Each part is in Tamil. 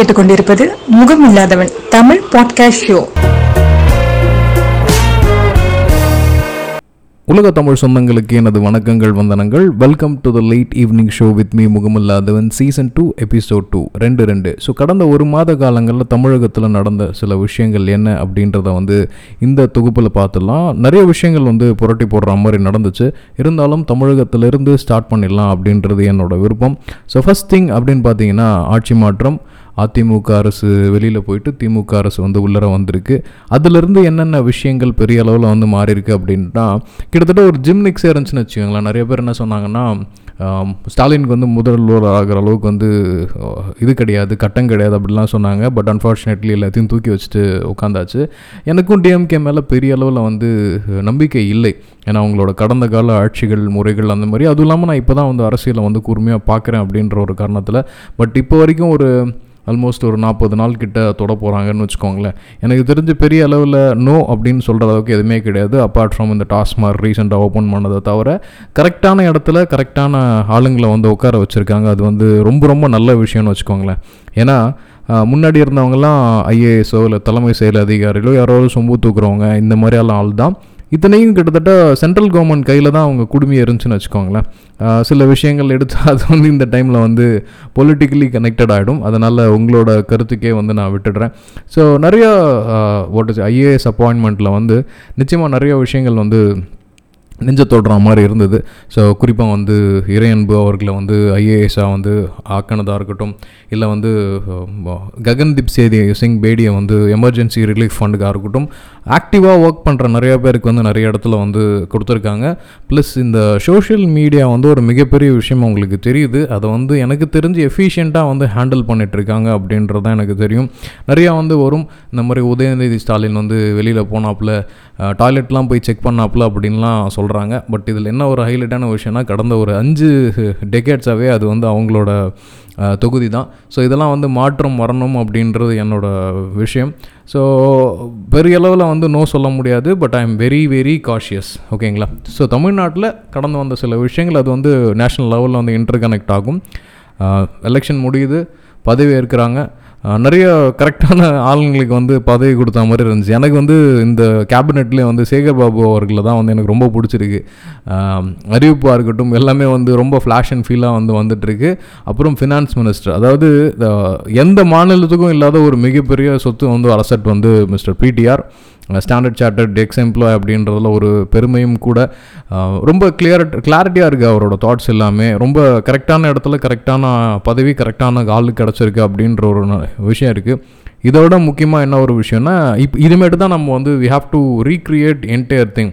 கேட்டுக்கொண்டிருப்பது முகமில்லாதவன் தமிழ் பாட்காஸ்ட் ஷோ உலக தமிழ் சொந்தங்களுக்கு எனது வணக்கங்கள் வந்தனங்கள். Welcome to the late evening show with me முகமில்லாதவன். Season two episode two ரெண்டு ரெண்டு. ஸோ கடந்த ஒரு மாத காலங்களில் தமிழகத்தில் நடந்த சில விஷயங்கள் என்ன அப்படின்றத வந்து இந்த தொகுப்பில் பார்த்துடலாம். நிறைய விஷயங்கள் வந்து புரட்டி போடுற மாதிரி நடந்துச்சு. இருந்தாலும் தமிழகத்திலிருந்து ஸ்டார்ட் பண்ணிடலாம் அப்படின்றது என்னோட விருப்பம். ஸோ ஃபஸ்ட் திங் அப்படின்னு பார்த்தீங்கன்னா ஆட்சி மாற்றம். அதிமுக அரசு வெளியில் போயிட்டு திமுக அரசு வந்து உள்ளர வந்திருக்கு. அதுலேருந்து என்னென்ன விஷயங்கள் பெரிய அளவில் வந்து மாறியிருக்கு அப்படின்னா கிட்டத்தட்ட ஒரு ஜிம்னிக்ஸே இருந்துச்சுன்னு வச்சுக்கோங்களேன். நிறைய பேர் என்ன சொன்னாங்கன்னா ஸ்டாலினுக்கு வந்து முதல்வர் ஆகிற அளவுக்கு வந்து இது கிடையாது கட்டம் கிடையாது அப்படிலாம் சொன்னாங்க. பட் அன்ஃபார்ச்சுனேட்லி எல்லாத்தையும் தூக்கி வச்சுட்டு உட்காந்தாச்சு எனக்கும் டிஎம்கே மேலே பெரிய அளவில் வந்து நம்பிக்கை இல்லை. ஏன்னா அவங்களோட கடந்த கால ஆட்சிகள் முறைகள் அந்த மாதிரி அதுவும் இல்லாமல் நான் இப்போ தான் வந்து அரசியலை வந்து கூர்மையாக பார்க்குறேன் அப்படின்ற ஒரு காரணத்தில். பட் இப்போ வரைக்கும் ஒரு ஆல்மோஸ்ட் ஒரு நாற்பது நாள் கிட்ட தொட போகிறாங்கன்னு வச்சுக்கோங்களேன். எனக்கு தெரிஞ்சு பெரிய அளவில் நோ அப்படின்னு சொல்கிற அளவுக்கு எதுவுமே கிடையாது. அப்பார்ட் ஃப்ரம் இந்த டாஸ்மார்க் ரீசெண்டாக ஓப்பன் பண்ணதை தவிர கரெக்டான இடத்துல கரெக்டான ஆளுங்களை வந்து உட்கார வச்சுருக்காங்க. அது வந்து ரொம்ப ரொம்ப நல்ல விஷயம்னு வச்சுக்கோங்களேன். ஏன்னா முன்னாடி இருந்தவங்கலாம் ஐஏஎஸோ இல்லை தலைமை செயல் அதிகாரிகளோ யாரோ சொம்பு தூக்குறவங்க இந்த மாதிரியெல்லாம் ஆள் தான் இத்தனையும் கிட்டத்தட்ட சென்ட்ரல் கவர்மெண்ட் கையில் தான் அவங்க குடுமி இருந்துச்சுன்னு வச்சுக்கோங்களேன். சில விஷயங்கள் எடுத்து அது வந்து இந்த டைமில் வந்து பொலிட்டிக்கலி கனெக்டட் ஆகிடும் அதனால் உங்களோட கருத்துக்கே வந்து நான் விட்டுடுறேன். ஸோ நிறைய வாட் இஸ் ஐஏஎஸ் அப்பாயின்மெண்ட்டில் வந்து நிச்சயமாக நிறைய விஷயங்கள் வந்து நெஞ்ச தொடுற மாதிரி இருந்தது. ஸோ குறிப்பாக வந்து இறையன்பு அவர்களை வந்து ஐஏஎஸ்ஸாக வந்து ஆக்கினதாக இருக்கட்டும் இல்லை வந்து ககன்தீப் சேதி சிங் பேடியை வந்து எமர்ஜென்சி ரிலீஃப் ஃபண்டுக்காக இருக்கட்டும் ஆக்டிவாக ஒர்க் பண்ணுற நிறைய பேருக்கு வந்து நிறைய இடத்துல வந்து கொடுத்துருக்காங்க. ப்ளஸ் இந்த சோஷியல் மீடியா வந்து ஒரு மிகப்பெரிய விஷயம் அவங்களுக்கு தெரியுது. அதை வந்து எனக்கு தெரிஞ்சு எஃபிஷியண்ட்டாக வந்து ஹேண்டில் பண்ணிகிட்ருக்காங்க அப்படின்றது தான் எனக்கு தெரியும். நிறையா வந்து வரும். இந்த மாதிரி உதயநிதி ஸ்டாலின் வந்து வெளியில் போனாப்புல டாய்லெட்லாம் போய் செக் பண்ணாப்புல அப்படின்லாம் சொல்கிறாங்க பட் இதில் என்ன ஒரு ஹைலைட்டான விஷயம்னா கடந்த ஒரு அஞ்சு டெக்கேட்ஸாகவே அது வந்து அவங்களோட தொகுதி தான் ஸோ இதெல்லாம் வந்து மாற்றம் வரணும் அப்படின்றது என்னோட விஷயம். ஸோ பெரிய அளவில் வந்து நோ சொல்ல முடியாது but I am very very cautious ஓகேங்களா? ஸோ தமிழ்நாட்டில் கடந்து வந்த சில விஷயங்கள் அது வந்து நேஷ்னல் லெவலில் வந்து இன்டர் கனெக்ட் ஆகும் எலெக்ஷன் முடியுது பதவி ஏற்கிறாங்க. நிறைய கரெக்டான ஆளுங்களுக்கு வந்து பதவி கொடுத்த மாதிரி இருந்துச்சு. எனக்கு வந்து இந்த கேபினெட்லேயே வந்து சேகர் பாபு அவர்களை தான் வந்து எனக்கு ரொம்ப பிடிச்சிருக்கு. அறிவிப்பாக இருக்கட்டும் எல்லாமே வந்து ரொம்ப ஃப்ளாஷ் அண்ட் ஃபீலாக வந்து வந்துட்டுருக்கு. அப்புறம் ஃபினான்ஸ் மினிஸ்டர் அதாவது எந்த மாநிலத்துக்கும் இல்லாத ஒரு மிகப்பெரிய சொத்து வந்து அரசட் வந்து mister PTR Standard Chartered tax employ அப்படின்றதுல ஒரு பெருமையும் கூட ரொம்ப கிளியர் கிளாரிட்டியாக இருக்குது அவரோட தாட்ஸ் எல்லாமே. ரொம்ப கரெக்டான இடத்துல கரெக்டான பதவி கரெக்டான ஆளு கிடச்சிருக்கு அப்படின்ற ஒரு விஷயம் இருக்குது இதோட முக்கியமாக என்ன ஒரு விஷயம்னா இப்போ இதுமேட்டு தான் நம்ம வந்து we have to recreate entire thing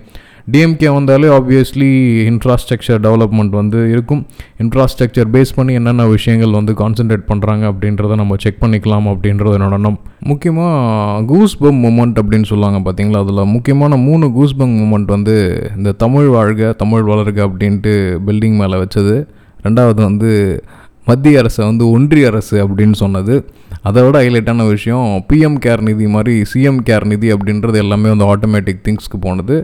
DMK வந்தாலே ஆப்வியஸ்லி இன்ஃப்ராஸ்ட்ரக்சர் டெவலப்மெண்ட் வந்து இருக்கும். இன்ஃப்ராஸ்ட்ரக்சர் பேஸ் பண்ணி என்னென்ன விஷயங்கள் வந்து கான்சென்ட்ரேட் பண்ணுறாங்க அப்படின்றத நம்ம செக் பண்ணிக்கலாம் அப்படின்றது என்னோட எண்ணம். முக்கியமாக கூஸ் பம் மூமெண்ட் அப்படின்னு சொல்லுவாங்க பார்த்தீங்களா அதில் முக்கியமான மூணு கூஸ் பம் மூமெண்ட் வந்து இந்த தமிழ் வாழ்க தமிழ் வளர்க அப்படின்ட்டு பில்டிங் மேலே வச்சது. ரெண்டாவது வந்து மத்திய அரசு வந்து ஒன்றிய அரசு அப்படின்னு சொன்னது. அதை விட ஹைலைட்டான விஷயம் பிஎம் கேர் நிதி மாதிரி சிஎம் கேர் நிதி அப்படின்றது எல்லாமே வந்து ஆட்டோமேட்டிக் திங்ஸ்க்கு போனது.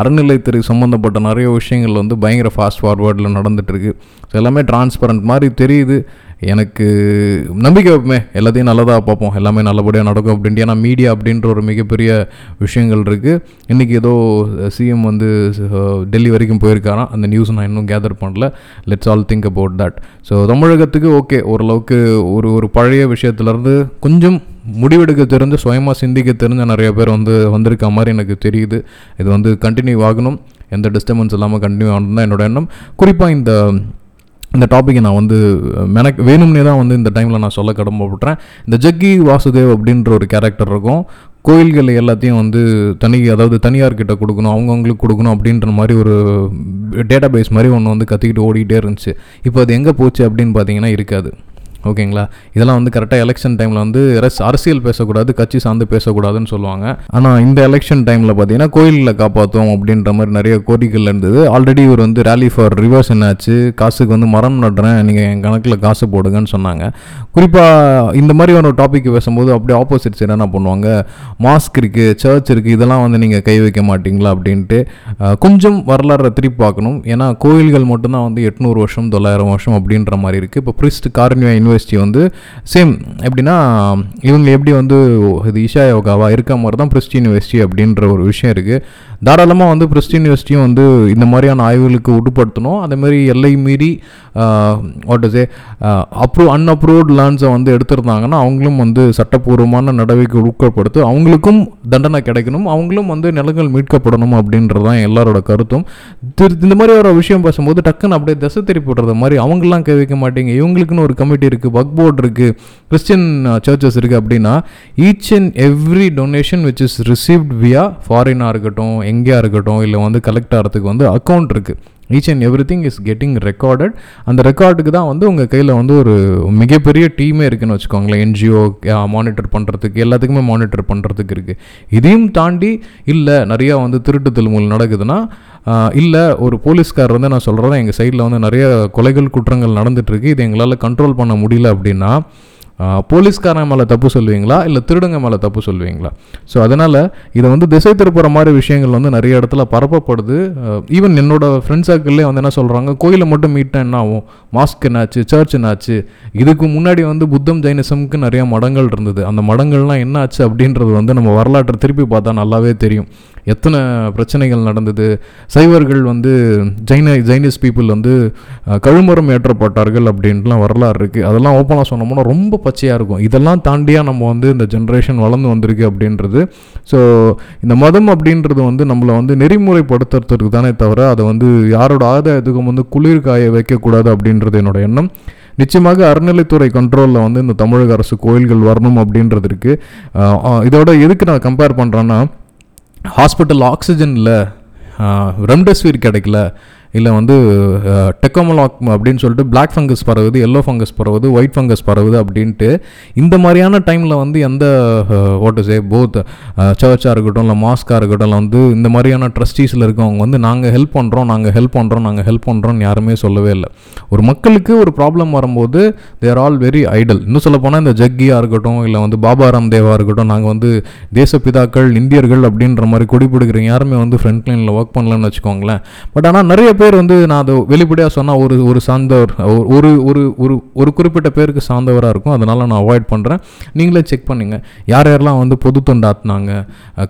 அறநிலைத்துறை சம்மந்தப்பட்ட நிறைய விஷயங்கள் வந்து பயங்கர ஃபாஸ்ட் ஃபார்வேர்டில் நடந்துகிட்ருக்கு ஸோ எல்லாமே டிரான்ஸ்பரண்ட் மாதிரி தெரியுது. எனக்கு நம்பிக்கை வைப்போமே. எல்லாத்தையும் நல்லதாக பார்ப்போம். எல்லாமே நல்லபடியாக நடக்கும் அப்படின்ட்டு. ஏன்னா மீடியா அப்படின்ற ஒரு மிகப்பெரிய விஷயங்கள் இருக்குது இன்றைக்கி ஏதோ சிஎம் வந்து டெல்லி வரைக்கும் போயிருக்காராம். அந்த நியூஸ் நான் இன்னும் கேதர் பண்ணல. Let's all think about that so தமிழகத்துக்கு ஓகே ஓரளவுக்கு ஒரு ஒரு பழைய விஷயத்துலேருந்து கொஞ்சம் முடிவெடுக்க தெரிஞ்சு சுயமாக சிந்திக்க தெரிஞ்ச நிறைய பேர் வந்து வந்திருக்க மாதிரி எனக்கு தெரியுது. இது வந்து கண்டினியூ ஆகணும். எந்த டிஸ்டர்பன்ஸ் இல்லாமல் கண்டினியூ ஆகணும் தான் என்னோட எண்ணம். குறிப்பாக இந்த இந்த டாப்பிக்கை நான் வந்து மெனக் வேணும்னே தான் வந்து இந்த டைமில் நான் சொல்ல கடமைப்பட்டுறேன். இந்த ஜக்கி வாசுதேவ் அப்படின்ற ஒரு கேரக்டர் இருக்கும். கோயில்கள் எல்லாத்தையும் வந்து தனி அதாவது தனியார்கிட்ட கொடுக்கணும் அவங்கவுங்களுக்கு கொடுக்கணும் அப்படின்ற மாதிரி ஒரு டேட்டா பேஸ் மாதிரி ஒன்று வந்து கற்றுக்கிட்டு ஓடிக்கிட்டே இருந்துச்சு. இப்போ அது எங்கே போச்சு அப்படின்னு பார்த்தீங்கன்னா இருக்காது. ஓகேங்களா? இதெல்லாம் வந்து கரெக்டாக எலெக்ஷன் டைமில் வந்து அரசியல் பேசக்கூடாது கட்சி சார்ந்து பேசக்கூடாதுன்னு சொல்லுவாங்க. ஆனால் இந்த எலெக்ஷன் டைமில் பார்த்தீங்கன்னா கோயிலில் காப்பாற்றுவோம் அப்படின்ற மாதிரி நிறைய கோரிக்கைகள் இருந்தது. ஆல்ரெடி இவர் வந்து ரேலி ஃபார் ரிவர்ஸ் என்னாச்சு? காசுக்கு வந்து மரம் நடுறேன் நீங்கள் என் கணக்கில் காசு போடுங்கன்னு சொன்னாங்க. குறிப்பாக இந்த மாதிரி ஒரு டாபிக் பேசும்போது அப்படியே ஆப்போசிட் சைடு என்ன பண்ணுவாங்க? மாஸ்க் இருக்குது சர்ச் இருக்குது இதெல்லாம் வந்து நீங்கள் கை வைக்க மாட்டீங்களா அப்படின்ட்டு கொஞ்சம் வரலாற்றை திருப்பி பார்க்கணும். ஏன்னா கோயில்கள் மட்டும்தான் வந்து எட்நூறு வருஷம் தொள்ளாயிரம் வருஷம் அப்படின்ற மாதிரி இருக்குது இப்போ பிரிஸ்ட் காரணியாக யூனிவர்சிட்டி வந்து சேம் எப்படின்னா இவங்க எப்படி வந்து இது ஈஷா யோகாவா இருக்க மாதிரி தான் பிரிஸ்டி யூனிவர்சிட்டி அப்படின்ற ஒரு விஷயம் இருக்குது தாராளமாக வந்து பிரிஸ்டி யூனிவர்சிட்டியும் வந்து இந்த மாதிரியான ஆய்வுகளுக்கு உட்படுத்தணும். அதே மாதிரி எல்லை மீறி what is a approve unapproved லேண்ட்ஸை வந்து எடுத்திருந்தாங்கன்னா அவங்களும் வந்து சட்டப்பூர்வமான நடவடிக்கை உட்படுத்து அவங்களுக்கும் தண்டனை கிடைக்கணும். அவங்களும் வந்து நிலங்கள் மீட்கப்படணும் அப்படின்றது தான் எல்லாரோட கருத்தும். இந்த மாதிரி ஒரு விஷயம் பேசும்போது டக்குன்னு அப்படியே திசை திருப்பி விடுறது மாதிரி அவங்களாம் கை மாட்டீங்க. இவங்களுக்குன்னு ஒரு கமிட்டி இருக்குது வக் போர்ட் இருக்குது கிறிஸ்டின் சர்ச்சஸ் இருக்குது அப்படின்னா each and every donation which is received via ஃபாரினாக இருக்கட்டும் எங்கேயா இருக்கட்டும் இல்லை வந்து கலெக்ட் ஆகிறதுக்கு வந்து அக்கௌண்ட் இருக்குது each and every thing is getting recorded அந்த ரெக்கார்டுக்கு தான் வந்து உங்கள் கையில் வந்து ஒரு மிகப்பெரிய டீமே இருக்குன்னு வச்சுக்கோங்களேன். என்ஜிஓ மானிட்டர் uh, பண்ணுறதுக்கு எல்லாத்துக்குமே மானிட்டர் பண்ணுறதுக்கு இருக்குது இதையும் தாண்டி இல்லை நிறையா வந்து திருட்டு திருமுல் நடக்குதுன்னா இல்லை ஒரு போலீஸ்கார் வந்து நான் சொல்கிறேன் எங்கள் சைடில் வந்து நிறைய கொலைகள் குற்றங்கள் நடந்துட்டுருக்கு இது எங்களால் கண்ட்ரோல் பண்ண முடியல அப்படின்னா போலீஸ்காரன் மேலே தப்பு சொல்லுவீங்களா? இல்லை திருடங்க மேலே தப்பு சொல்லுவீங்களா? ஸோ அதனால் இதை வந்து திசை திருப்புற மாதிரி விஷயங்கள் வந்து நிறைய இடத்துல பரப்பப்படுது. ஈவன் என்னோட ஃப்ரெண்ட் சர்க்கிள்லேயே வந்து என்ன சொல்கிறாங்க கோயிலை மட்டும் மீட்டா என்ன ஆகும்? மாஸ்க் என்னாச்சு? சர்ச் என்னாச்சு? இதுக்கு முன்னாடி வந்து புத்தம் ஜைனிசம்க்கு நிறைய மடங்கள் இருந்தது. அந்த மடங்கள்லாம் என்ன ஆச்சு அப்படின்றது வந்து நம்ம வரலாற்றை திருப்பி பார்த்தா நல்லாவே தெரியும். எத்தனை பிரச்சனைகள் நடந்தது? சைவர்கள் வந்து ஜைன ஜைனிஸ் பீப்புள் வந்து கழுமரம் ஏற்றப்பட்டார்கள் அப்படின்ட்டுலாம் வரலாறு இருக்குது அதெல்லாம் ஓப்பனாக சொன்னோம்னா ரொம்ப பச்சையாக இருக்கும். இதெல்லாம் தாண்டியாக நம்ம வந்து இந்த ஜென்ரேஷன் வளர்ந்து வந்திருக்கு அப்படின்றது. ஸோ இந்த மதம் அப்படின்றது வந்து நம்மளை வந்து நெறிமுறைப்படுத்துறதுக்கு தானே தவிர அதை வந்து யாரோட ஆதாயத்துக்கும் வந்து குளிர் காய வைக்கக்கூடாது அப்படின்றது என்னோட எண்ணம். நிச்சயமாக அறநிலைத்துறை கண்ட்ரோலில் வந்து இந்த தமிழக அரசு கோயில்கள் வரணும் அப்படின்றது இருக்குது இதோட எதுக்கு நான் கம்பேர் பண்ணுறேன்னா ஹாஸ்பிட்டல் ஆக்சிஜனில் ரெம்டெசிவிர் கிடைக்கல. இல்லை வந்து டெக்கோமலாக் அப்படின்னு சொல்லிட்டு பிளாக் ஃபங்கஸ் பரவுது எல்லோ ஃபங்கஸ் பரவுது ஒயிட் ஃபங்கஸ் பரவுது அப்படின்ட்டு இந்த மாதிரியான டைமில் வந்து எந்த ஓட்டு சே போத் சர்ச்சாக இருக்கட்டும் இல்லை மாஸ்காக இருக்கட்டும் இல்லை வந்து இந்த மாதிரியான ட்ரஸ்டீஸில் இருக்கவங்க வந்து நாங்கள் ஹெல்ப் பண்ணுறோம் நாங்கள் ஹெல்ப் பண்ணுறோம் நாங்கள் ஹெல்ப் பண்ணுறோம்னு யாருமே சொல்லவே இல்லை. ஒரு மக்களுக்கு ஒரு ப்ராப்ளம் வரும்போது தேர் ஆல் வெரி ஐடல் இன்னும் சொல்லப்போனால் இந்த ஜக்கியாக இருக்கட்டும் இல்லை வந்து பாபா ராம்தேவாக இருக்கட்டும் நாங்கள் வந்து தேசப்பிதாக்கள் இந்தியர்கள் அப்படின்ற மாதிரி கொடி பிடிக்கிறவங்க யாருமே வந்து ஃப்ரண்ட் லைனில் ஒர்க் பண்ணலன்னு வச்சுக்கோங்களேன். பட் ஆனால் நிறைய பேர் பேர் வந்து நான் அதை வெளிப்படையாக சொன்னால் ஒரு ஒரு சார்ந்தவர் ஒரு ஒரு ஒரு ஒரு குறிப்பிட்ட பேருக்கு சார்ந்தவராக இருக்கும். அதனால் நான் அவாய்ட் பண்ணுறேன் நீங்களே செக் பண்ணுங்கள் யார் யாரெல்லாம் வந்து பொது தொண்டாத்தினாங்க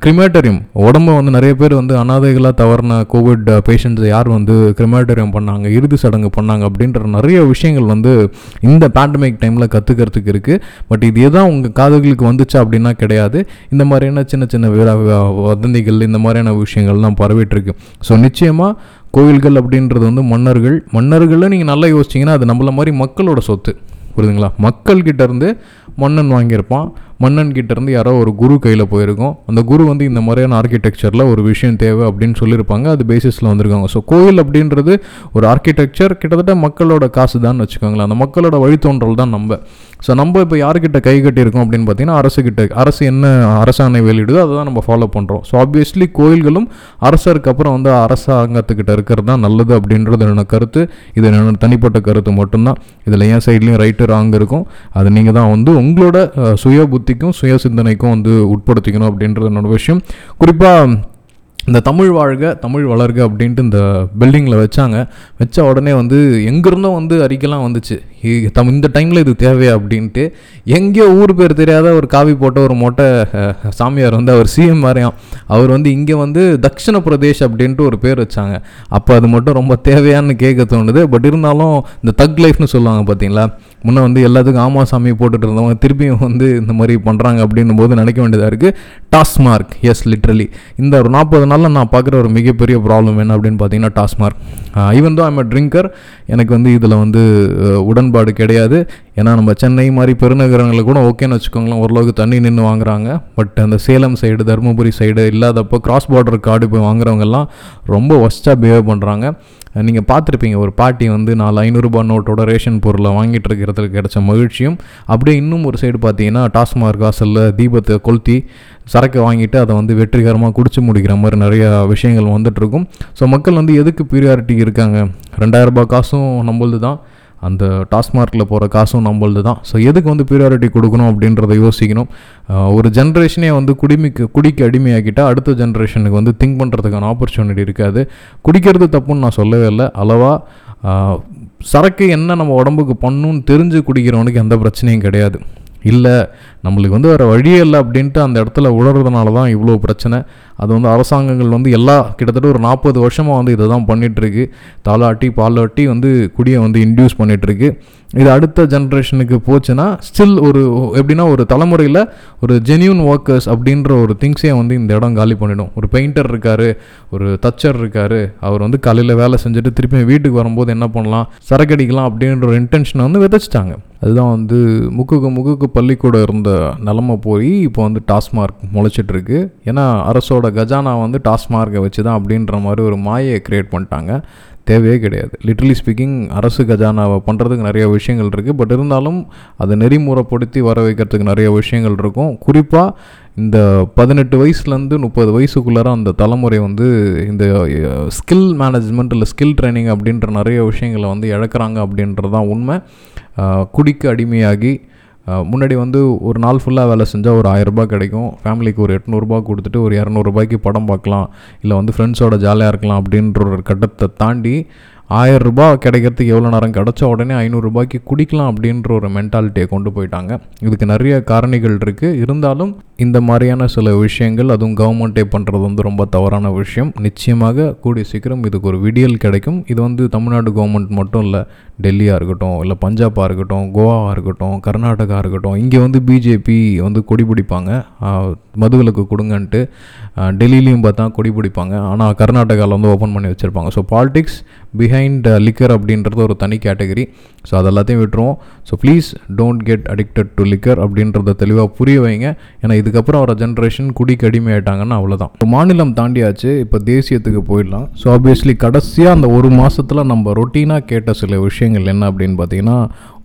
கிரிமேட்டரியம் உடம்ப வந்து நிறைய பேர் வந்து அனாதைகளாக தவறின கோவிட் பேஷண்ட்ஸை யார் வந்து கிரிமேட்டரியம் பண்ணாங்க? இறுதி சடங்கு பண்ணாங்க அப்படின்ற நிறைய விஷயங்கள் வந்து இந்த பேண்டமிக் டைமில் கற்றுக்கிறதுக்கு இருக்குது பட் இது எதான் உங்கள் காதுகளுக்கு வந்துச்சா அப்படின்னா கிடையாது. இந்த மாதிரியான சின்ன சின்ன வீர- வதந்திகள் இந்த மாதிரியான விஷயங்கள்லாம் பரவிட்டுருக்கு ஸோ நிச்சயமாக கோவில்கள் அப்படின்றது வந்து மன்னர்கள். மன்னர்களை நீங்கள் நல்லா யோசிச்சிங்கன்னா அது நம்மள மாதிரி மக்களோட சொத்து. புரியுதுங்களா? மக்கள்கிட்ட இருந்து மன்னன் வாங்கியிருப்பான். மன்னன் கிட்டேருந்து யாரோ ஒரு குரு கையில் போயிருக்கும். அந்த குரு வந்து இந்த மாதிரியான ஆர்கிடெக்சரில் ஒரு விஷயம் தேவை அப்படின்னு சொல்லியிருப்பாங்க. அது பேசிஸில் வந்திருக்காங்க. ஸோ கோயில் அப்படின்றது ஒரு ஆர்கிடெக்சர் கிட்டத்தட்ட மக்களோட காசு தான் வச்சுக்கோங்களேன். அந்த மக்களோட வழித்தோன்றல் தான் நம்ம. ஸோ நம்ம இப்போ யார்கிட்ட கை கட்டியிருக்கோம் அப்படின்னு பார்த்தீங்கன்னா அரசுக்கிட்ட அரசு என்ன அரசாணை வெளியிடுதோ அதை தான் நம்ம ஃபாலோ பண்ணுறோம் ஸோ ஆப்வியஸ்லி கோயில்களும் அரசருக்கு அப்புறம் வந்து அரசாங்கத்துக்கிட்ட இருக்கிறது தான் நல்லது அப்படின்றது என்னோட கருத்து. இது என்னோட தனிப்பட்ட கருத்து மட்டும்தான். இதில் என் சைட்லேயும் ரைட்டு ராங் இருக்கும். அது நீங்கள் தான் வந்து உங்களோட சுய புத்தி சக்திக்கும் சுய சிந்தனைக்கும் வந்து உட்படுத்திக்கணும் அப்படின்றது என்னோட விஷயம். குறிப்பாக இந்த தமிழ் வாழ்க தமிழ் வளர்க அப்படின்ட்டு இந்த பில்டிங்கில் வச்சாங்க. வச்ச உடனே வந்து எங்கேருந்தோ வந்து அறிக்கைலாம் வந்துச்சு. தம் இந்த டைமில் இது தேவையா அப்படின்ட்டு எங்கேயோ ஊர் பேர் தெரியாத ஒரு காவி போட்ட ஒரு மொட்டை சாமியார் வந்து அவர் சிஎம் வரையாம் அவர் வந்து இங்கே வந்து தக்ஷண பிரதேஷ் அப்படின்ட்டு ஒரு பேர் வச்சாங்க. அப்போ அது மட்டும் ரொம்ப தேவையான்னு கேட்க தோணுது. பட் இருந்தாலும் இந்த தக் லைஃப்னு சொல்லுவாங்க பார்த்தீங்களா முன்னே வந்து எல்லாத்துக்கும் ஆமா சாமி போட்டுட்டு இருந்தவங்க திருப்பியும் வந்து இந்த மாதிரி பண்ணுறாங்க அப்படின்னும் போது நினைக்க வேண்டியதாக இருக்குது டாஸ்மார்க் எஸ் லிட்ரலி இந்த ஒரு நாற்பது நாளில் நான் பார்க்குற ஒரு மிகப்பெரிய ப்ராப்ளம் என்ன அப்படின்னு பார்த்தீங்கன்னா டாஸ்மார்க். ஈவன் தான் ஐம் ட்ரிங்கர் எனக்கு வந்து இதில் வந்து உடன்பாடு கிடையாது. ஏன்னா நம்ம சென்னை மாதிரி பெருநகரங்களில் கூட ஓகேன்னு வச்சுக்கோங்களேன் ஓரளவுக்கு தண்ணி நின்று வாங்குறாங்க. பட் அந்த சேலம் சைடு தருமபுரி சைடு இல்லாதப்போ கிராஸ் பார்டர் கார்டு போய் வாங்குறவங்கெல்லாம் ரொம்ப ஒஸ்ட்டாக பிஹேவ் பண்ணுறாங்க நீங்கள் பார்த்துருப்பீங்க ஒரு பாட்டி வந்து நாலு ஐநூறுரூபா நோட்டோட ரேஷன் பொருளை வாங்கிட்டு இருக்கிறதுக்கு கிடைச்ச மகிழ்ச்சியும் அப்படியே இன்னும் ஒரு சைடு பார்த்தீங்கன்னா டாஸ்மார்க் வாசலில் தீபத்தை கொளுத்தி சரக்கு வாங்கிட்டு அதை வந்து வெற்றிகரமாக குடிச்சு முடிக்கிற மாதிரி நிறையா விஷயங்கள் வந்துட்டுருக்கும் ஸோ மக்கள் வந்து எதுக்கு ப்ரியாரிட்டி இருக்காங்க? ரெண்டாயிரம் ரூபாய் காசும் நம்மளது தான் அந்த டாஸ்மார்க்கில் போகிற காசும் நம்மளது தான் ஸோ எதுக்கு வந்து ப்ரியாரிட்டி கொடுக்கணும் அப்படின்றத யோசிக்கணும். ஒரு ஜென்ரேஷனே வந்து குடிமிக்கு குடிக்கு அடிமையாக்கிட்டால் அடுத்த ஜென்ரேஷனுக்கு வந்து திங்க் பண்ணுறதுக்கான ஆப்பர்ச்சுனிட்டி இருக்காது. குடிக்கிறது தப்புன்னு நான் சொல்லவே இல்லை. அளவாக சரக்கு என்ன நம்ம உடம்புக்கு பண்ணுன்னு தெரிஞ்சு குடிக்கிறவனுக்கு எந்த பிரச்சனையும் கிடையாது. இல்லை நம்மளுக்கு வந்து வேறு வழியே இல்லை அப்படின்ட்டு அந்த இடத்துல உழறதுனால தான் இவ்வளோ பிரச்சனை. அது வந்து அரசாங்கங்கள் வந்து எல்லா கிட்டத்தட்ட ஒரு நாற்பது வருஷமாக வந்து இதை தான் பண்ணிகிட்ருக்கு தாளாட்டி பாலாட்டி வந்து குடியை வந்து இன்டியூஸ் பண்ணிகிட்ருக்கு இது அடுத்த ஜென்ரேஷனுக்கு போச்சுன்னா ஸ்டில் ஒரு எப்படின்னா ஒரு தலைமுறையில் ஒரு ஜென்யூன் ஒர்க்கர்ஸ் அப்படின்ற ஒரு திங்ஸே வந்து இந்த இடம் காலி பண்ணிடும். ஒரு பெயிண்டர் இருக்கார் ஒரு தச்சர் இருக்கார் அவர் வந்து காலையில் வேலை செஞ்சுட்டு திருப்பி வீட்டுக்கு வரும்போது என்ன பண்ணலாம் சரக்கடிக்கலாம் அப்படின்ற ஒரு இன்டென்ஷனை வந்து விதைச்சிட்டாங்க. அதுதான் வந்து முக்குக்கு முக்குக்கு பள்ளிக்கூடம் இருந்த நிலமை போய் இப்போ வந்து டாஸ்மார்க் முளைச்சிட்ருக்கு ஏன்னா அரசோட கஜானா வந்து டாஸ்மார்க்கை வச்சு தான் அப்படின்ற மாதிரி ஒரு மாயை க்ரியேட் பண்ணிட்டாங்க. தேவையே கிடையாது. லிட்ரலி ஸ்பீக்கிங் அரசு கஜானாவை பண்ணுறதுக்கு நிறைய விஷயங்கள் இருக்குது பட் இருந்தாலும் அதை நெறிமுறைப்படுத்தி வர வைக்கிறதுக்கு நிறைய விஷயங்கள் இருக்கும். குறிப்பாக இந்த பதினெட்டு வயசுலேருந்து முப்பது வயசுக்குள்ளார அந்த தலைமுறை வந்து இந்த ஸ்கில் மேனேஜ்மெண்ட் இல்லை ஸ்கில் ட்ரைனிங் அப்படின்ற நிறைய விஷயங்களை வந்து இழக்கிறாங்க அப்படின்றது தான் உண்மை குடிக்கு அடிமையாகி முன்னாடி வந்து ஒரு நாள் ஃபுல்லாக வேலை செஞ்சால் ஒரு ஆயரரூபா கிடைக்கும். ஃபேமிலிக்கு ஒரு எட்நூறுபா கொடுத்துட்டு ஒரு இரநூறுபாய்க்கு படம் பார்க்கலாம். இல்லை வந்து ஃப்ரெண்ட்ஸோட ஜாலியாக இருக்கலாம் அப்படின்ற ஒரு கட்டத்தை தாண்டி ஆயிரம் ரூபாய் கிடைக்கிறதுக்கு எவ்வளோ நேரம் கிடச்ச உடனே ஐநூறுரூபாய்க்கு குடிக்கலாம் அப்படின்ற ஒரு மென்டாலிட்டியை கொண்டு போயிட்டாங்க. இதுக்கு நிறைய காரணிகள் இருக்குது இருந்தாலும் இந்த மாதிரியான சில விஷயங்கள் அதுவும் கவர்மெண்ட்டே பண்ணுறது வந்து ரொம்ப தவறான விஷயம். நிச்சயமாக கூடிய சீக்கிரம் இதுக்கு ஒரு விடியல் கிடைக்கும். இது வந்து தமிழ்நாடு கவர்மெண்ட் மட்டும் இல்லை டெல்லியாக இருக்கட்டும் இல்லை பஞ்சாபாக இருக்கட்டும் கோவாவாக இருக்கட்டும் கர்நாடகா இருக்கட்டும் இங்கே வந்து பிஜேபி வந்து கொடி பிடிப்பாங்க. மதுவிலக்கு கொடுங்கன்ட்டு டெல்லியிலையும் பார்த்தா கொடி பிடிப்பாங்க. ஆனால் கர்நாடகாவில் வந்து ஓப்பன் பண்ணி வச்சுருப்பாங்க. ஸோ பாலிடிக்ஸ் பிஹைண்ட் லிக்கர் அப்படின்றது ஒரு தனி கேட்டகரி ஸோ அது எல்லாத்தையும் விட்டுருவோம். So please don't get addicted to liquor அப்படின்றத தெளிவாக புரிய வைங்க. ஏன்னா இதுக்கப்புறம் வர ஜென்ரேஷன் குடிக்கு அடிமையாயிட்டாங்கன்னா அவ்வளோதான் இப்போ மாநிலம் தாண்டியாச்சு. இப்போ தேசியத்துக்கு போயிடலாம். ஸோ ஆப்வியஸ்லி கடைசியாக அந்த ஒரு மாதத்தில் நம்ம ரொட்டீனாக கேட்ட சில விஷயங்கள் என்ன அப்படின்னு பார்த்தீங்கன்னா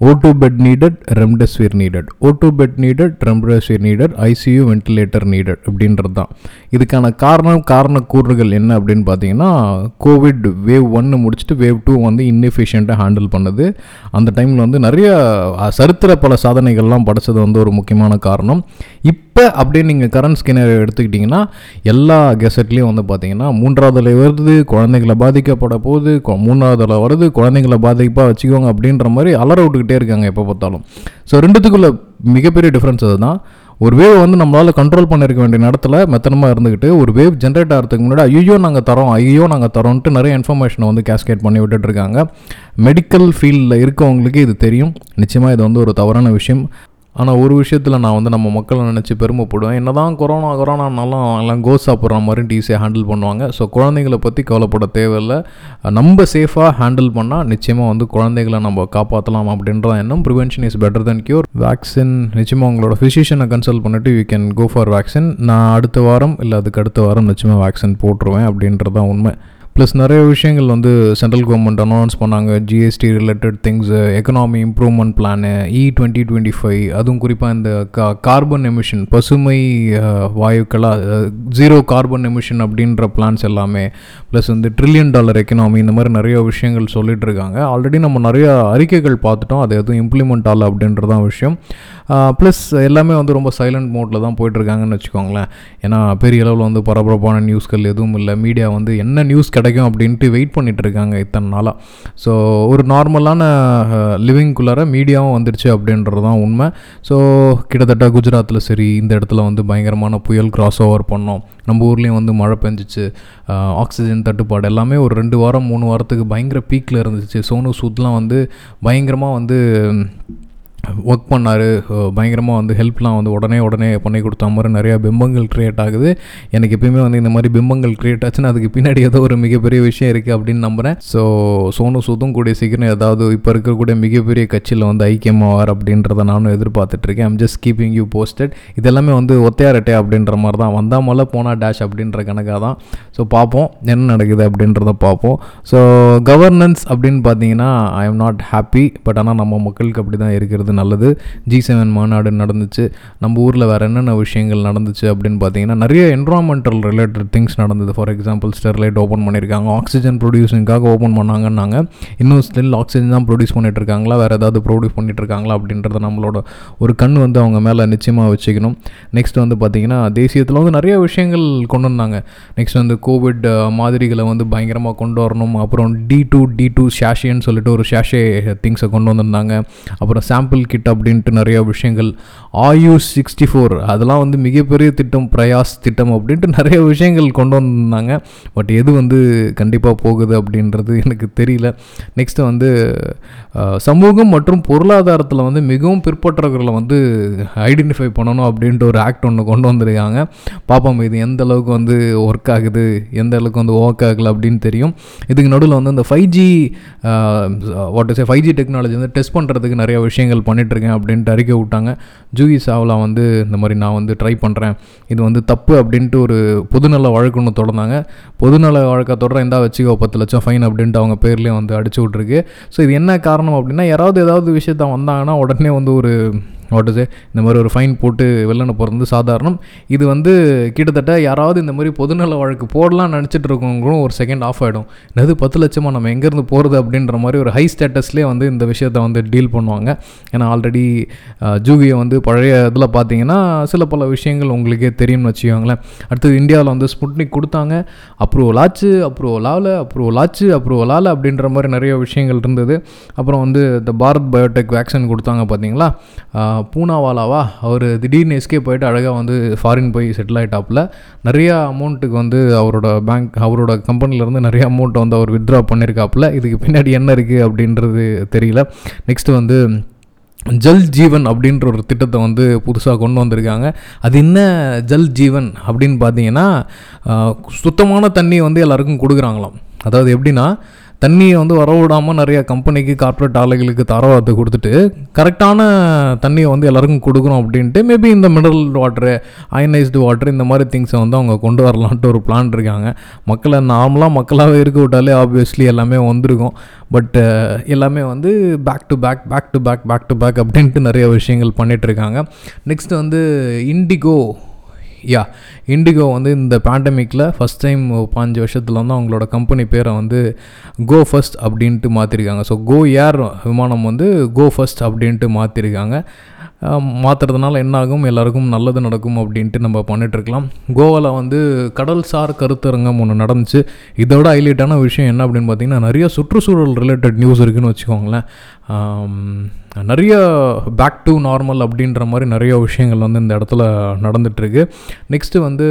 O bed needed remdesivir needed O bed needed remdesivir needed ICU ventilator needed அப்படின்றது தான் இதுக்கான காரணம் காரண கூறுகள் என்ன அப்படின்னு பார்த்தீங்கன்னா கோவிட் வேவ் ஒன்று முடிச்சுட்டு வேவ் டூ வந்து இன்னெஃபிஷியண்ட்டாக ஹேண்டில் பண்ணுது. அந்த டைமில் வந்து நிறைய சரித்திர பல சாதனைகள்லாம் படைச்சது வந்து ஒரு முக்கியமான காரணம். இப்போ அப்படியே நீங்கள் கரண்ட் ஸ்கேனர் எடுத்துக்கிட்டிங்கன்னா எல்லா கெசட்லேயும் வந்து பார்த்தீங்கன்னா மூன்றாவது வருது குழந்தைகளை பாதிக்கப்பட போகுது கொ- வருது குழந்தைங்களை பாதிப்பாக வச்சுக்கோங்க அப்படின்ற மாதிரி அலற விட்டுக்கிட்டே இருக்காங்க எப்போ பார்த்தாலும். ஸோ ரெண்டுத்துக்குள்ள மிகப்பெரிய டிஃப்ரென்ஸ் அதுதான். ஒரு வேவ் வந்து நம்மளால் கண்ட்ரோல் பண்ணிருக்க வேண்டிய நேரத்தில் மெத்தனமாக இருந்துக்கிட்டு ஒரு வேவ் ஜென்ரேட் ஆகிறதுக்கு முன்னாடி ஐயோ நாங்கள் தரோம் ஐயோ நாங்கள் தரோன்ட்டு நிறைய இன்ஃபர்மேஷனை வந்து கேஸ்கேட் பண்ணி விட்டுட்டு இருக்காங்க. மெடிக்கல் ஃபீல்டில் இருக்கவங்களுக்கு இது தெரியும். நிச்சயமாக இது வந்து ஒரு தவறான விஷயம். ஆனால் ஒரு விஷயத்தில் நான் வந்து நம்ம மக்களை நினச்சி பெருமைப்படுவேன். என்னதான் கொரோனா கொரோனானாலும் எல்லாம் கோ சாப்பிட்ற மாதிரி ஈஸியாக ஹேண்டில் பண்ணுவாங்க. ஸோ குழந்தைங்களை பற்றி கவலைப்பட தேவையில்லை. நம்ம சேஃபாக ஹேண்டில் பண்ணால் நிச்சயமாக வந்து குழந்தைகளை நம்ம காப்பாற்றலாம் அப்படின்ற எண்ணம். Prevention is better then cure vaccine நிச்சயமாக உங்களோட ஃபிசிஷியனை கன்சல்ட் பண்ணிவிட்டு you can go for vaccine நான் அடுத்த வாரம் இல்லை அதுக்கு அடுத்த வாரம் நிச்சயமாக வேக்சின் போட்டுருவேன் அப்படின்றதான் உண்மை. ப்ளஸ் நிறைய விஷயங்கள் வந்து சென்ட்ரல் கவர்மெண்ட் அனௌன்ஸ் பண்ணாங்க. GST related things economy improvement plan இ டுவெண்ட்டி டுவெண்ட்டி ஃபைவ் அதுவும் குறிப்பாக இந்த கா கார்பன் எமிஷன் பசுமை வாயுக்களாக ஜீரோ கார்பன் எமிஷன் அப்படின்ற பிளான்ஸ் எல்லாமே ப்ளஸ் வந்து ட்ரில்லியன் டாலர் எக்கனாமி இந்த மாதிரி நிறைய விஷயங்கள் சொல்லிட்டு இருக்காங்க. ஆல்ரெடி நம்ம நிறைய அறிக்கைகள் பார்த்துட்டோம். அது எதுவும் இம்ப்ளிமெண்ட் ஆகல அப்படின்றதான் விஷயம். ப்ளஸ் எல்லாமே வந்து ரொம்ப சைலண்ட் மோட்டில் தான் போயிட்டுருக்காங்கன்னு வச்சுக்கோங்களேன். ஏன்னா பெரிய அளவில் வந்து பரபரப்பான நியூஸ்கள் எதுவும் இல்லை. மீடியா வந்து என்ன நியூஸ் கிடைக்கும் அப்படின்ட்டு வெயிட் பண்ணிகிட்ருக்காங்க இருக்காங்க இத்தனை நாளாக ஸோ ஒரு நார்மலான லிவிங்குள்ளார மீடியாவும் வந்துடுச்சு அப்படின்றது தான் உண்மை. ஸோ கிட்டத்தட்ட குஜராத்தில் சரி இந்த இடத்துல வந்து பயங்கரமான புயல் கிராஸ் ஓவர் பண்ணோம். நம்ம ஊர்லேயும் வந்து மழை பெஞ்சிச்சு. ஆக்சிஜன் தட்டுப்பாடு எல்லாமே ஒரு ரெண்டு வாரம் மூணு வாரத்துக்கு பயங்கர பீக்கில் இருந்துச்சு. சோனு சூத்லாம் வந்து பயங்கரமாக வந்து ஒர்க் பண்ணார். பயங்கரமாக வந்து ஹெல்ப்லாம் வந்து உடனே உடனே பண்ணி கொடுத்த மாதிரி நிறையா பிம்பங்கள் க்ரியேட் ஆகுது. எனக்கு எப்பயுமே வந்து இந்த மாதிரி பிம்பங்கள் க்ரியேட் ஆச்சுன்னா அதுக்கு பின்னாடி ஏதோ ஒரு மிகப்பெரிய விஷயம் இருக்குது அப்படின்னு நம்புகிறேன் ஸோ சோனு சூதும் கூடிய சீக்கிரம் ஏதாவது இப்போ இருக்கக்கூடிய மிகப்பெரிய கட்சியில் வந்து ஐக்கியமாவார் அப்படின்றத நானும் எதிர்பார்த்துட்ருக்கேன். I'm just keeping you posted இதெல்லாமே வந்து ஒத்தையாரட்டே அப்படின்ற மாதிரி தான். வந்தால் மலை போனால் டேஷ் அப்படின்ற கணக்காக தான். ஸோ பார்ப்போம். என்ன நடக்குது அப்படின்றத பார்ப்போம். ஸோ கவர்னன்ஸ் அப்படின்னு பார்த்தீங்கன்னா I am not happy but ஆனால் நம்ம மக்களுக்கு அப்படி தான் இருக்கிறது நல்லது. ஜி செவன் மாநாடு நடந்துச்சு. நம்ம ஊரில் வேறு என்னென்ன விஷயங்கள் நடந்துச்சு அப்படின்னு பார்த்தீங்கன்னா நிறைய என்வரான்மெண்டல் ரிலேட்டட் திங்ஸ் நடந்தது. ஃபார் எக்ஸாம்பிள் ஸ்டெர்லைட் ஓப்பன் பண்ணியிருக்காங்க ஆக்சிஜன் ப்ரொடியூசிங்காக ஓப்பன் பண்ணாங்கன்னாங்க. இன்னும் ஸ்டில் ஆக்சிஜன் தான் ப்ரொடியூஸ் பண்ணிட்டு இருக்காங்களா வேறு ஏதாவது ப்ரொடியூஸ் பண்ணிட்டு இருக்காங்களா அப்படின்றத நம்மளோட ஒரு கண் வந்து அவங்க மேலே நிச்சயமாக வச்சுக்கணும். நெக்ஸ்ட் வந்து பார்த்திங்கன்னா தேசியத்தில் வந்து நிறைய விஷயங்கள் கொண்டு வந்தாங்க. நெக்ஸ்ட் வந்து கோவிட் மாதிரிகளை வந்து பயங்கரமாக கொண்டு வரணும். அப்புறம் டி டூ டி டூ ஷாஷேன்னு சொல்லிட்டு ஒரு ஷாஷே திங்ஸை கொண்டு வந்திருந்தாங்க. அப்புறம் சாம்பிள் கிட் அப்படின்ட்டு நிறையா விஷயங்கள். ஆயுஷ் சிக்ஸ்டி ஃபோர் அதெல்லாம் வந்து மிகப்பெரிய திட்டம் பிரயாஸ் திட்டம் அப்படின்ட்டு நிறைய விஷயங்கள் கொண்டு வந்திருந்தாங்க. பட் எது வந்து கண்டிப்பாக போகுது அப்படின்றது எனக்கு தெரியல. நெக்ஸ்ட்டு வந்து சமூகம் மற்றும் பொருளாதாரத்தில் வந்து மிகவும் பிற்பற்றவர்களை வந்து ஐடென்டிஃபை பண்ணணும் அப்படின்ட்டு ஒரு ஆக்ட் ஒன்று கொண்டு வந்திருக்காங்க. பார்ப்போம் இது எந்த அளவுக்கு வந்து ஒர்க் ஆகுது எந்த அளவுக்கு வந்து ஒர்க் ஆகலை அப்படின்னு தெரியும். இதுக்கு நடுவில் வந்து இந்த five G what is five G technology வந்து டெஸ்ட் பண்ணுறதுக்கு நிறைய விஷயங்கள் பண்ணிகிட்ருக்கேன் அப்படின்ட்டு அறிக்கை விட்டாங்க. ஜூகி சாவ்லா வந்து இந்த மாதிரி நான் வந்து ட்ரை பண்ணுறேன் இது வந்து தப்பு அப்படின்ட்டு ஒரு பொதுநல வழக்கு ஒன்று தொடர்ந்தாங்க. பொதுநல வழக்கை தொடர இருந்தால் வச்சுக்கோ பத்து லட்சம் ஃபைன் அப்படின்ட்டு அவங்க பேர்லேயே வந்து அடிச்சு விட்ருக்கு ஸோ இது என்ன காரணம் அப்படின்னா யாராவது ஏதாவது விஷயத்த வந்தாங்கன்னா உடனே வந்து ஒரு வாட் இஸ் இந்த மாதிரி ஒரு ஃபைன் போட்டு வெளில போகிறது சாதாரணம். இது வந்து கிட்டத்தட்ட யாராவது இந்த மாதிரி பொதுநல வழக்கு போடலாம் நினச்சிட்டு இருக்கவங்களும் ஒரு செகண்ட் ஆஃப் ஆகிடும் என்னது பத்து லட்சமாக நம்ம எங்கேருந்து போகிறது அப்படின்ற மாதிரி ஒரு ஹை ஸ்டேட்டஸ்லேயே வந்து இந்த விஷயத்தை வந்து டீல் பண்ணுவாங்க. ஏன்னா ஆல்ரெடி ஜூகியை வந்து பழைய இதில் பார்த்தீங்கன்னா சில பல விஷயங்கள் உங்களுக்கே தெரியும்னு வச்சுக்கோங்களேன். அடுத்தது இந்தியாவில் வந்து ஸ்புட்னிக் கொடுத்தாங்க. அப்ரூவல் ஆச்சு அப்ரூவல் ஆகல அப்ரூவல் ஆச்சு அப்ரூவல் ஆகல அப்படின்ற மாதிரி நிறைய விஷயங்கள் இருந்தது. அப்புறம் வந்து இந்த பாரத் பயோடெக் வேக்சின் கொடுத்தாங்க பார்த்தீங்களா? பூனாவாலாவா? அவர் திடீர்னு எஸ்கே போயிட்டு அழகாக வந்து ஃபாரின் போய் செட்டில் ஆகிட்டாப்புல நிறையா அமௌண்ட்டுக்கு வந்து அவரோட பேங்க் அவரோட கம்பெனிலேருந்து நிறைய அமௌண்ட்டை வந்து அவர் வித்ட்ரா பண்ணியிருக்காப்புல இதுக்கு பின்னாடி என்ன இருக்குது அப்படின்றது தெரியல. நெக்ஸ்ட் வந்து ஜல் ஜீவன் அப்படின்ற ஒரு திட்டத்தை வந்து புதுசாக கொண்டு வந்திருக்காங்க. அது என்ன ஜல் ஜீவன் அப்படின்னு பார்த்தீங்கன்னா சுத்தமான தண்ணி வந்து எல்லாருக்கும் கொடுக்குறாங்களாம். அதாவது எப்படின்னா தண்ணியை வந்து வர விடாமல் நிறைய கம்பெனிக்கு கார்ப்பரேட் ஆலைகளுக்கு தரவாத்து கொடுத்துட்டு கரெக்டான தண்ணியை வந்து எல்லாருக்கும் கொடுக்கணும் அப்படின்ட்டு மேபி இந்த மினரல் வாட்டரு அயனைஸ்டு வாட்ரு இந்த மாதிரி திங்ஸை வந்து அவங்க கொண்டு வரலான்ட்டு ஒரு பிளான் இருக்காங்க. மக்களை நார்மலாக மக்களாகவே இருக்க விட்டாலே ஆப்வியஸ்லி எல்லாமே வந்திருக்கும். பட் எல்லாமே வந்து back to back back to back back to back அப்படின்ட்டு நிறைய விஷயங்கள் பண்ணிகிட்ருக்காங்க நெக்ஸ்ட் வந்து இண்டிகோ யா இண்டிகோ வந்து இந்த பேண்டமிக்கில் ஃபஸ்ட் டைம் பாஞ்சு வருஷத்தில் வந்து அவங்களோட கம்பெனி பேரை வந்து கோ ஃபஸ்ட் அப்படின்ட்டு மாற்றிருக்காங்க ஸோ கோ ஏர் விமானம் வந்து கோ ஃபஸ்ட் அப்படின்ட்டு மாற்றிருக்காங்க மாற்றுறதுனால என்ன ஆகும்? எல்லாருக்கும் நல்லது நடக்கும் அப்படின்ட்டு நம்ம பண்ணிகிட்ருக்கலாம் கோவாவில் வந்து கடல்சார் கருத்தரங்கம் ஒன்று நடந்துச்சு. இதோட ஹைலைட்டான விஷயம் என்ன அப்படின்னு பார்த்தீங்கன்னா நிறைய சுற்றுச்சூழல் ரிலேட்டட் நியூஸ் இருக்குதுன்னு வச்சுக்கோங்களேன். நிறைய பேக் டு நார்மல் அப்படின்ற மாதிரி நிறைய விஷயங்கள் வந்து இந்த இடத்துல நடந்துகிட்ருக்கு நெக்ஸ்ட்டு வந்து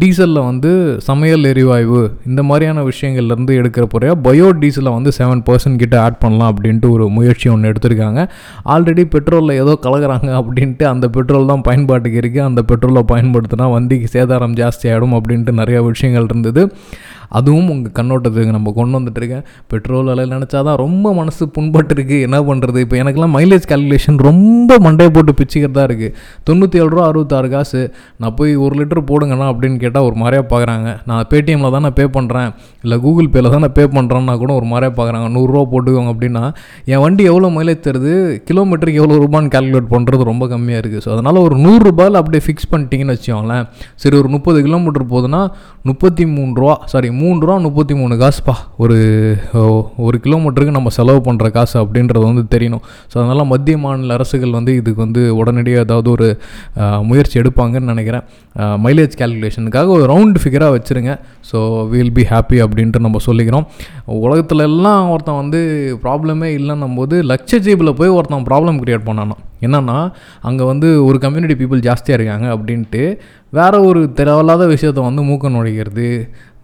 டீசலில் வந்து சமையல் எரிவாயு இந்த மாதிரியான விஷயங்கள்லேருந்து எடுக்கிற போகிற பயோ டீசலை வந்து செவன் பர்சன்ட் கிட்ட ஆட் பண்ணலாம் அப்படின்ட்டு ஒரு முயற்சி ஒன்று எடுத்திருக்காங்க. ஆல்ரெடி பெட்ரோலில் ஏதோ கலகுறாங்க அப்படின்ட்டு அந்த பெட்ரோல் தான் பயன்பாட்டுக்கு இருக்குது அந்த பெட்ரோலை பயன்படுத்தினா வண்டிக்கு சேதாரம் ஜாஸ்தி ஆகிடும் அப்படின்ட்டு நிறையா விஷயங்கள் இருந்தது. அதுவும் உங்கள் கண்ணோட்டத்துக்கு நம்ம கொண்டு வந்துட்டுருக்கேன். பெட்ரோல் விலை நினச்சா தான் ரொம்ப மனசு புண்பட்டு இருக்குது என்ன பண்ணுறது இப்போ எனக்குலாம் மைலேஜ் கால்குலேஷன் ரொம்ப மண்டையை போட்டு பிச்சுக்கிறதா இருக்குது தொண்ணூற்றி ஏழு ரூபா அறுபத்தாறு காசு. நான் போய் ஒரு லிட்டர் போடுங்கண்ணா அப்படின்னு கேட்டால் ஒரு மாதிரியாக பார்க்குறாங்க நான் பேடிஎம்மில் தான் நான் பே பண்ணுறேன் இல்லை கூகுள் பேயில் தான் நான் பே பண்ணுறேன்னா கூட ஒரு மாதிரியாக பார்க்குறாங்க நூறுரூவா போட்டுக்கோங்க அப்படின்னா என் வண்டி எவ்வளோ மைலேஜ் தருது? கிலோமீட்டருக்கு எவ்வளோ ரூபான்னு கால்குலேட் பண்ணுறது ரொம்ப கம்மியாக இருக்குது ஸோ அதனால் ஒரு நூறுரூபாயில் அப்படியே ஃபிக்ஸ் பண்ணிட்டீங்கன்னு வச்சுக்கோங்களேன். சரி ஒரு முப்பது கிலோமீட்டர் போகுதுன்னா முப்பத்தி மூணு ரூபா சாரி மூணு ரூபா முப்பத்தி மூணு காசுப்பா. ஒரு ஒரு கிலோமீட்டருக்கு நம்ம செலவு பண்ணுற காசு அப்படின்றது வந்து தெரியணும். ஸோ அதனால் மத்திய மாநில அரசுகள் வந்து இதுக்கு வந்து உடனடியாக ஏதாவது ஒரு முயற்சி எடுப்பாங்கன்னு நினைக்கிறேன். மைலேஜ் கேல்குலேஷனுக்காக ஒரு ரவுண்ட் ஃபிகராக வச்சுருங்க. ஸோ வில் பி ஹாப்பி அப்படின்ட்டு நம்ம சொல்லிக்கிறோம். உலகத்துல எல்லாம் ஒருத்தன் வந்து ப்ராப்ளமே இல்லைன்னும் போது லட்சஜீபில் போய் ஒருத்தன் ப்ராப்ளம் க்ரியேட் பண்ணானோ என்னென்னா அங்கே வந்து ஒரு கம்யூனிட்டி பீப்புள் ஜாஸ்தியாக இருக்காங்க அப்படின்ட்டு வேற ஒரு தேவையில்லாத விஷயத்த வந்து மூக்க நுழைக்கிறது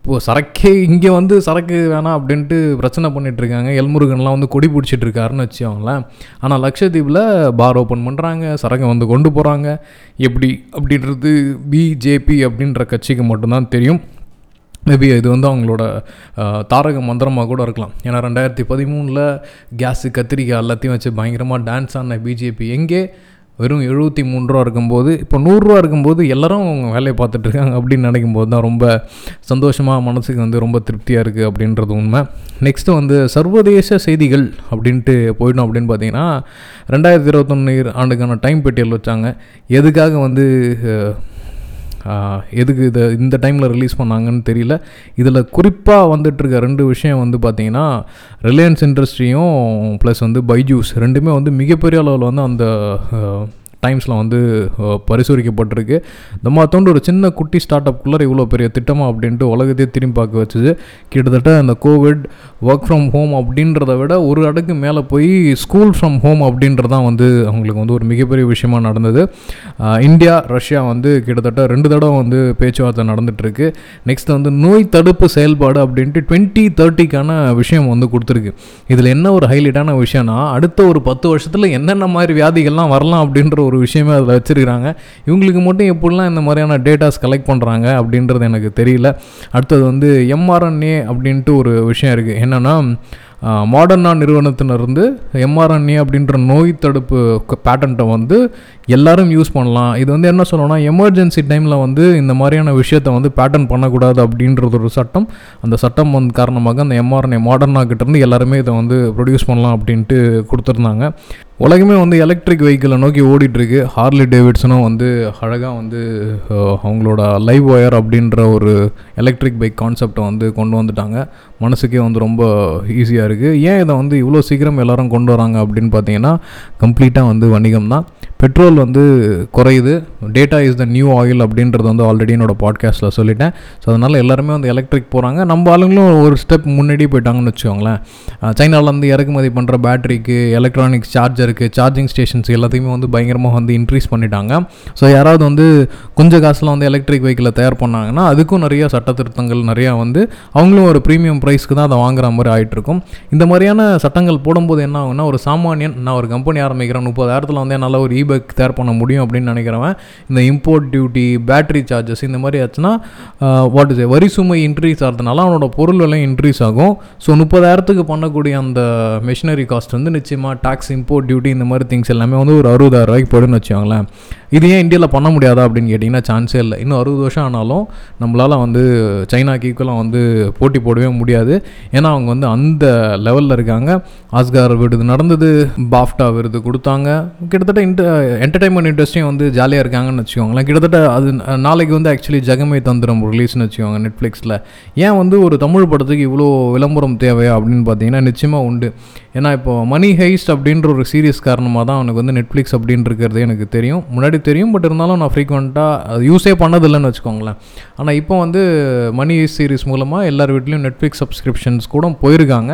இப்போது சரக்கே இங்கே வந்து சரக்கு வேணாம் அப்படின்ட்டு பிரச்சனை பண்ணிகிட்ருக்காங்க எல்முருகன்லாம் வந்து கொடி பிடிச்சிட்டு இருக்காருன்னு வச்சுக்கோங்களேன். ஆனால் லக்ஷதீப்பில் பார் ஓப்பன் பண்ணுறாங்க சரக்கை வந்து கொண்டு போகிறாங்க எப்படி அப்படின்றது பிஜேபி அப்படின்ற கட்சிக்கு மட்டும்தான் தெரியும். மேபி இது வந்து அவங்களோட தாரக மந்திரமாக கூட இருக்கலாம். ஏன்னா ரெண்டாயிரத்தி பதிமூணில் கேஸு கத்திரிக்காய் எல்லாத்தையும் வச்சு பயங்கரமாக டான்ஸ் ஆன பிஜேபி எங்கே? வெறும் எழுபத்தி மூணு ரூபா இருக்கும்போது இப்போ நூறுரூவா இருக்கும்போது எல்லோரும் அவங்க வேலையை பார்த்துட்ருக்காங்க அப்படின்னு நினைக்கும் போது தான் ரொம்ப சந்தோஷமாக மனசுக்கு வந்து ரொம்ப திருப்தியாக இருக்குது அப்படின்றது உண்மை. நெக்ஸ்ட்டு வந்து சர்வதேச செய்திகள் அப்படின்ட்டு போயிடும் அப்படின்னு பார்த்தீங்கன்னா ரெண்டாயிரத்தி இருபத்தொன்னு ஆண்டுக்கான டைம் பெட்டியல் வச்சாங்க. எதுக்காக வந்து எதுக்கு இதை இந்த டைமில் ரிலீஸ் பண்ணாங்கன்னு தெரியல. இதில் குறிப்பாக வந்துட்டுருக்க ரெண்டு விஷயம் வந்து பார்த்திங்கன்னா ரிலையன்ஸ் இண்டஸ்ட்ரியும் ப்ளஸ் வந்து பைஜூஸ் ரெண்டுமே வந்து மிகப்பெரிய அளவில் வந்து அந்த டைம்ஸில் வந்து பரிசோதிக்கப்பட்டிருக்கு. இந்த மாத்தோண்டு ஒரு சின்ன குட்டி ஸ்டார்ட் அப்குள்ளே இவ்வளோ பெரிய திட்டமாக அப்படின்ட்டு உலகத்தையே திரும்பி பார்க்க வச்சுது. கிட்டத்தட்ட அந்த கோவிட் ஒர்க் ஃப்ரம் ஹோம் அப்படின்றத விட ஒரு அடுக்கு மேலே போய் ஸ்கூல் ஃப்ரம் ஹோம் அப்படின்றதான் வந்து அவங்களுக்கு வந்து ஒரு மிகப்பெரிய விஷயமா நடந்தது. இந்தியா ரஷ்யா வந்து கிட்டத்தட்ட ரெண்டு தடவை வந்து பேச்சுவார்த்தை நடந்துகிட்ருக்கு நெக்ஸ்ட் வந்து நோய் தடுப்பு செயல்பாடு அப்படின்ட்டு டுவெண்ட்டி தேர்ட்டிக்கான விஷயம் வந்து கொடுத்துருக்கு. இதில் என்ன ஒரு ஹைலைட்டான விஷயம்னா அடுத்த ஒரு பத்து வருஷத்தில் என்னென்ன மாதிரி வியாதிகள்லாம் வரலாம் அப்படின்ற ஒரு ஒரு விஷயமே அதில் வச்சுருக்கிறாங்க. இவங்களுக்கு மட்டும் எப்படிலாம் இந்த மாதிரியான டேட்டாஸ் கலெக்ட் பண்ணுறாங்க அப்படின்றது எனக்கு தெரியல. அடுத்தது வந்து எம்ஆர்என்ஏ அப்படின்ட்டு ஒரு விஷயம் இருக்குது என்னென்னா மாடர்னா நிறுவனத்தினருந்து எம்ஆர்என்ஏ அப்படின்ற நோய் தடுப்பு பேட்டன்ட்டை வந்து எல்லாரும் யூஸ் பண்ணலாம். இது வந்து என்ன சொல்லணும்னா எமர்ஜென்சி டைமில் வந்து இந்த மாதிரியான விஷயத்தை வந்து பேட்டன் பண்ணக்கூடாது அப்படின்றது ஒரு சட்டம். அந்த சட்டம் வந்து காரணமாக அந்த எம்ஆர்என்ஏ மாடர்னா கிட்டேருந்து எல்லாருமே இதை வந்து ப்ரொடியூஸ் பண்ணலாம் அப்படின்ட்டு கொடுத்துருந்தாங்க. உலகமே வந்து எலக்ட்ரிக் வெஹிக்கிளை நோக்கி ஓடிட்டுருக்கு. ஹார்லி டேவிட்ஸனும் வந்து அழகாக வந்து அவங்களோட லைவ் ஒயர் அப்படின்ற ஒரு எலக்ட்ரிக் பைக் கான்செப்டை வந்து கொண்டு வந்துட்டாங்க. மனசுக்கே வந்து ரொம்ப ஈஸியாக இருக்குது ஏன் இதை வந்து இவ்வளோ சீக்கிரம் எல்லோரும் கொண்டு வராங்க அப்படின்னு பார்த்தீங்கன்னா கம்ப்ளீட்டாக வந்து வணிகம் தான் பெட்ரோல் வந்து குறையுது. Data is the new oil அப்படின்றது வந்து ஆல்ரெடி என்னோடய பாட்காஸ்ட்டில் சொல்லிட்டேன். ஸோ அதனால் எல்லாருமே வந்து எலக்ட்ரிக் போகிறாங்க நம்ம ஆளுங்களும் ஒரு ஸ்டெப் முன்னாடி போயிட்டாங்கன்னு வச்சுக்கோங்களேன். சைனாவிலேருந்து இறக்குமதி பண்ணுற பேட்டரிக்கு எலக்ட்ரானிக்ஸ் சார்ஜருக்கு சார்ஜிங் ஸ்டேஷன்ஸ் எல்லாத்தையுமே வந்து பயங்கரமாக வந்து இன்க்ரீஸ் பண்ணிட்டாங்க. ஸோ யாராவது வந்து கொஞ்சம் காசில் வந்து எலக்ட்ரிக் வெஹிக்கிளை தயார் பண்ணாங்கன்னா அதுக்கும் நிறைய சட்ட திருத்தங்கள் நிறையா வந்து அவங்களும் ஒரு ப்ரீமியம் ப்ரைஸ்க்கு தான் அதை வாங்குற மாதிரி ஆகிட்டுருக்கும் இந்த மாதிரியான சட்டங்கள் போடும்போது என்ன ஆகுன்னா ஒரு சாமானியன் நான் ஒரு கம்பெனி ஆரம்பிக்கிறேன் முப்பதாயிரத்தில் வந்து என்னால் ஒரு இபைக் தயார் பண்ண முடியும் அப்படின்னு நினைக்கிறவன் இந்த இம்போர்ட் டியூட்டி பேட்டரி சார்ஜஸ் இந்த மாதிரி ஆச்சுன்னா வாட் இஸ் வரி சுமை இன்க்ரீஸ் ஆகிறதுனால அவனோட பொருள் விலை இன்க்ரீஸ் ஆகும். ஸோ முப்பதாயிரத்துக்கு பண்ணக்கூடிய அந்த மெஷினரி காஸ்ட் வந்து நிச்சயமாக டாக்ஸ் இம்போர்ட் டியூட்டி இந்த மாதிரி திங்ஸ் எல்லாமே வந்து ஒரு அறுபதாயிரம் ரூபாய்க்கு போயிடுன்னு வச்சுக்கோங்களேன். இது ஏன் இந்தியாவில் பண்ண முடியாதா அப்படின்னு கேட்டிங்கன்னா சான்ஸே இல்லை. இன்னும் அறுபது வருஷம் ஆனாலும் நம்மளால் வந்து சைனாக்கு ஈக்குவலாக வந்து போட்டி போடவே முடியாது. ஏன்னா அவங்க வந்து அந்த லெவலில் இருக்காங்க. ஆஸ்கார் விருது நடந்தது பாஃப்டா விருது கொடுத்தாங்க. கிட்டத்தட்ட இன்ட என்டர்டைன்மெண்ட் இண்டஸ்ட்ரியும் வந்து ஜாலியாக இருக்காங்கன்னு வச்சுக்கோங்களேன். கிட்டத்தட்ட அது நாளைக்கு வந்து ஆக்சுவலி ஜெகமே தந்திரம் ரிலீஸ்னு வச்சுக்கோங்க நெட்ஃப்ளிக்ஸில் ஏன் வந்து ஒரு தமிழ் படத்துக்கு இவ்வளோ விளம்பரம் தேவையா அப்படின்னு பார்த்தீங்கன்னா நிச்சயமாக உண்டு. ஏன்னா இப்போது மணி ஹைஸ்ட் அப்படின்ற ஒரு சீரியஸ் காரணமாக தான் அவனுக்கு வந்து நெட்ஃப்ளிக்ஸ் அப்படின்றது எனக்கு தெரியும். முன்னாடி தெரியும் பட் இருந்தாலும் நான் ஃப்ரீக்வெண்ட்டாக அது யூஸே பண்ணதில்லைன்னு வச்சுக்கோங்களேன். ஆனால் இப்போ வந்து மணி ஹைஸ்ட் சீரிஸ் மூலமாக எல்லார் வீட்லேயும் நெட்ஃப்ளிக்ஸ் சப்ஸ்கிரிப்ஷன்ஸ் கூட போயிருக்காங்க.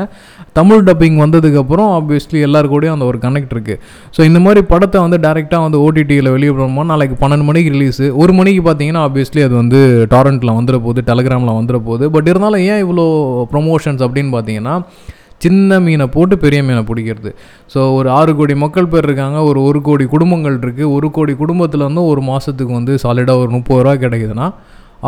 தமிழ் டப்பிங் வந்ததுக்கப்புறம் ஆப்வியஸ்லி எல்லார் கூடயும் அந்த ஒரு கனெக்ட் இருக்குது ஸோ இந்த மாதிரி படத்தை வந்து டேரெக்டாக வந்து ஓடிடியில் வெளியே நாளைக்கு பன்னெண்டு மணிக்கு ரிலீஸு ஒரு மணிக்கு பார்த்தீங்கன்னா ஆப்வியஸ்லி அது வந்து டாரண்ட்டில் வந்துட போகுது டெலகிராமில் வந்துட போகுது பட் இருந்தாலும் ஏன் இவ்வளோ ப்ரொமோஷன்ஸ் அப்படின்னு பார்த்தீங்கன்னா சின்ன மீனை போட்டு பெரிய மீனை பிடிக்கிறது. ஸோ ஒரு ஆறு கோடி மக்கள் பேர் இருக்காங்க ஒரு ஒரு கோடி குடும்பங்கள் இருக்குது ஒரு கோடி குடும்பத்தில் வந்து ஒரு மாதத்துக்கு வந்து சாலிடாக ஒரு முப்பது ரூபா கிடைக்குதுன்னா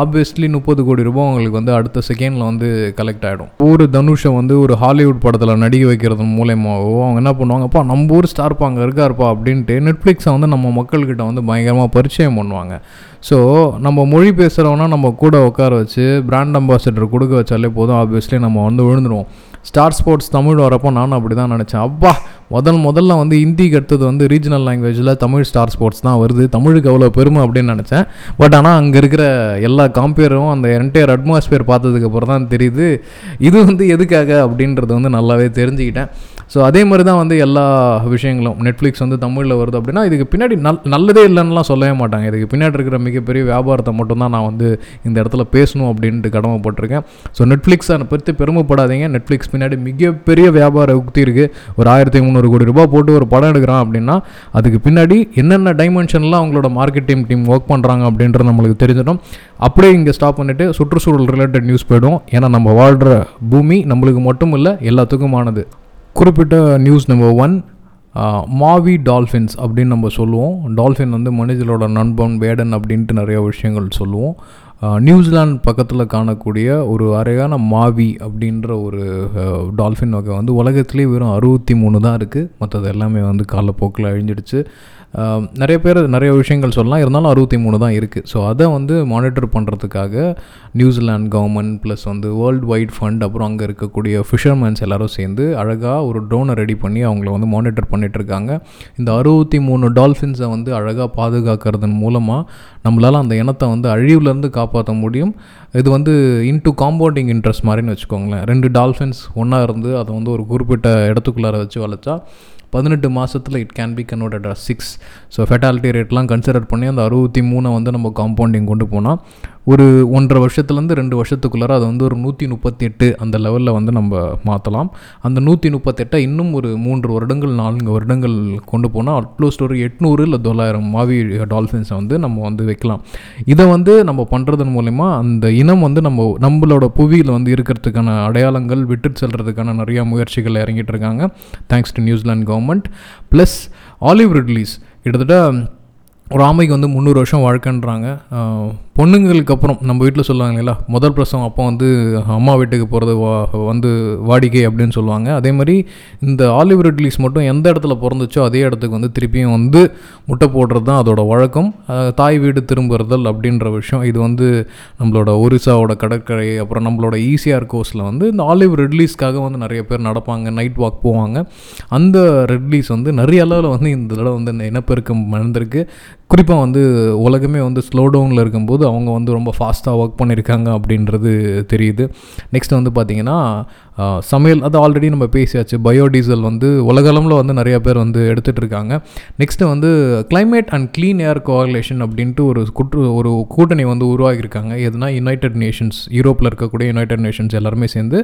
ஆப்வியஸ்லி முப்பது கோடி ரூபாய் உங்களுக்கு வந்து அடுத்த செகண்டில் வந்து கலெக்ட் ஆகிடும் ஒரு தனுஷை வந்து ஒரு ஹாலிவுட் படத்தில் நடிக்க வைக்கிறது மூலயமாவோ அவங்க என்ன பண்ணுவாங்கப்பா நம்ம ஊர் ஸ்டார்ப்பா அங்கே இருக்காருப்பா அப்படின்ட்டு நெட்ஃப்ளிக்ஸை வந்து நம்ம மக்கள்கிட்ட வந்து பயங்கரமாக பரிச்சயம் பண்ணுவாங்க. ஸோ நம்ம மொழி பேசுகிறவனா நம்ம கூட உட்கார வச்சு பிராண்ட் அம்பாசிடர் கொடுக்க வச்சாலே போதும். ஆப்வியஸ்லி நம்ம வந்து விழுந்துருவோம். ஸ்டார் ஸ்போர்ட்ஸ் தமிழ் வரப்போ நானும் அப்படி தான் நினச்சேன். அப்பா முதல் முதல்ல வந்து ஹிந்திக்கு அடுத்தது வந்து ரீஜனல் லாங்குவேஜில் தமிழ் ஸ்டார் ஸ்போர்ட்ஸ் தான் வருது. தமிழுக்கு அவ்வளோ பெருமை அப்படின்னு நினச்சேன். பட் ஆனால் அங்கே இருக்கிற எல்லா காம்பேரும் அந்த என்டையர் அட்மாஸ்பியர் பார்த்ததுக்கப்புறம் தான் தெரியுது. இது வந்து எதுக்காக அப்படின்றது வந்து நல்லாவே தெரிஞ்சுக்கிட்டேன். ஸோ அதே மாதிரி தான் வந்து எல்லா விஷயங்களும். நெட்ஃப்ளிக்ஸ் வந்து தமிழில் வருது அப்படின்னா இதுக்கு பின்னாடி நல் நல்லதே இல்லைன்னுலாம் சொல்லவே மாட்டாங்க. இதுக்கு பின்னாடி இருக்கிற மிகப்பெரிய வியாபாரத்தை மட்டும்தான் நான் வந்து இந்த இடத்துல பேசணும் அப்படின்ட்டு கடமைப்பட்டிருக்கேன். ஸோ நெட்ஃப்ளிக்ஸை பற்றி பெருமைப்படாதீங்க. நெட்ஃப்ளிக்ஸ் பின்னாடி மிகப்பெரிய வியாபார உக்தி இருக்குது ஒரு ஆயிரத்தி முந்நூறு கோடி ரூபாய் போட்டு ஒரு படம் எடுக்கிறான் அப்படின்னா அதுக்கு பின்னாடி என்னென்ன டைமென்ஷன்லாம் அவங்களோட மார்க்கெட்டிங் டீம் ஒர்க் பண்ணுறாங்க அப்படின்றது நம்மளுக்கு தெரிஞ்சிடும். அப்படியே இங்கே ஸ்டாப் பண்ணிவிட்டு சுற்றுச்சூழல் ரிலேட்டட் நியூஸ் போயிடும். ஏன்னா நம்ம வாழ்கிற பூமி நம்மளுக்கு மட்டும் இல்லை எல்லாத்துக்குமானது. குறிப்பிட்ட news number one Maui dolphins அப்படின்னு நம்ம சொல்லுவோம். டால்ஃபின் வந்து மனிதர்களோட நண்பன் வேடன் அப்படின்ட்டு நிறைய விஷயங்கள் சொல்லுவோம். நியூசிலாந்து பக்கத்தில் காணக்கூடிய ஒரு அரையான மாவி அப்படின்ற ஒரு டால்ஃபின் வகை வந்து உலகத்துலேயே வெறும் அறுபத்தி மூணு தான் இருக்குது மற்றது எல்லாமே வந்து காலப்போக்கில் அழிஞ்சிடுச்சு. நிறைய பேர் நிறைய விஷயங்கள் சொல்லலாம். இருந்தாலும் அறுபத்தி மூணு தான் இருக்குது ஸோ அதை வந்து மானிட்டர் பண்ணுறதுக்காக நியூசிலாந்து கவர்மெண்ட் ப்ளஸ் வந்து வேர்ல்டு வைட் ஃபண்ட் அப்புறம் அங்கே இருக்கக்கூடிய ஃபிஷர்மேன்ஸ் எல்லோரும் சேர்ந்து அழகாக ஒரு ட்ரோனை ரெடி பண்ணி அவங்கள வந்து மானிட்டர் பண்ணிகிட்டு இருக்காங்க. இந்த அறுபத்தி மூணு டால்ஃபின்ஸை வந்து அழகாக பாதுகாக்கிறதன் மூலமாக நம்மளால் அந்த இனத்தை வந்து அழிவுலேருந்து காப்பாற்ற முடியும். இது வந்து இன்டு காம்பவுண்டிங் இன்ட்ரெஸ்ட் மாதிரின்னு வச்சுக்கோங்களேன். ரெண்டு டால்ஃபின்ஸ் ஒன்றா இருந்து அதை வந்து ஒரு குறிப்பிட்ட இடத்துக்குள்ளார வச்சு வளர்த்தா பதினெட்டு மாதத்தில் it can be converted as six so fatality ரேட்லாம் கன்சிடர் பண்ணி அந்த அறுபத்தி மூணை வந்து நம்ம காம்பவுண்டிங் கொண்டு போனால் ஒரு ஒன்றரை வருஷத்துலேருந்து ரெண்டு வருஷத்துக்குள்ளார அதை வந்து ஒரு நூற்றி முப்பத்தெட்டு அந்த லெவலில் வந்து நம்ம மாற்றலாம் அந்த நூற்றி முப்பத்தெட்டை இன்னும் ஒரு மூன்று வருடங்கள் நான்கு வருடங்கள் கொண்டு போனால் அட்லோஸ்ட் ஒரு எட்நூறு இல்லை தொள்ளாயிரம் மாவி டால்ஃபின்ஸை வந்து நம்ம வந்து வைக்கலாம். இதை வந்து நம்ம பண்ணுறதன் மூலயமா அந்த இனம் வந்து நம்ம நம்மளோட புவியில் வந்து இருக்கிறதுக்கான அடையாளங்கள் விட்டு செல்கிறதுக்கான நிறையா முயற்சிகள் இறங்கிட்டு இருக்காங்க. Thanks to New Zealand government plus olive ridleys கிட்டத்தட்ட ஒரு ஆமைக்கு வந்து முந்நூறு வருஷம் வாழ்க்கைன்றாங்க. பொண்ணுங்களுக்கு அப்புறம் நம்ம வீட்டில் சொல்லுவாங்க இல்லையா முதல் பிரசவம் அப்போ வந்து அம்மா வீட்டுக்கு போகிறது வா வந்து வாடிக்கை அப்படின்னு சொல்லுவாங்க. அதே மாதிரி இந்த ஆலிவ் ரிட்லீஸ் மட்டும் எந்த இடத்துல பிறந்துச்சோ அதே இடத்துக்கு வந்து திருப்பியும் வந்து முட்டை போடுறது தான் அதோட வழக்கம். தாய் வீடு திரும்புறதல் அப்படின்ற விஷயம். இது வந்து நம்மளோட ஒரிசாவோட கடற்கரை அப்புறம் நம்மளோட ஈசிஆர் கோர்ஸில் வந்து இந்த ஆலிவ் ரெட்லீஸ்க்காக வந்து நிறைய பேர் நடப்பாங்க நைட் வாக் போவாங்க. அந்த ரெட்லீஸ் வந்து நிறைய அளவில் வந்து இந்த தடவை வந்து இந்த இனப்பெருக்கம் நடந்திருக்கு குறிப்பாக வந்து உலகமே வந்து ஸ்லோ டவுனில் இருக்கும்போது அவங்க வந்து ரொம்ப ஃபாஸ்ட்டாக ஒர்க் பண்ணியிருக்காங்க அப்படின்றது தெரியுது. நெக்ஸ்ட் வந்து பார்த்திங்கன்னா சமையல் அது ஆல்ரெடி நம்ம பேசியாச்சு. பயோடீசல் வந்து உலகளவில் வந்து நிறைய பேர் வந்து எடுத்துகிட்டு இருக்காங்க நெக்ஸ்ட்டு வந்து climate and clean air coalition அப்படின்ட்டு ஒரு குற்று ஒரு கூட்டணி வந்து உருவாகியிருக்காங்க. எதுனா யுனைடெட் நேஷன்ஸ் யூரோப்பில் இருக்கக்கூடிய யுனைடெட் நேஷன்ஸ் எல்லாருமே சேர்ந்து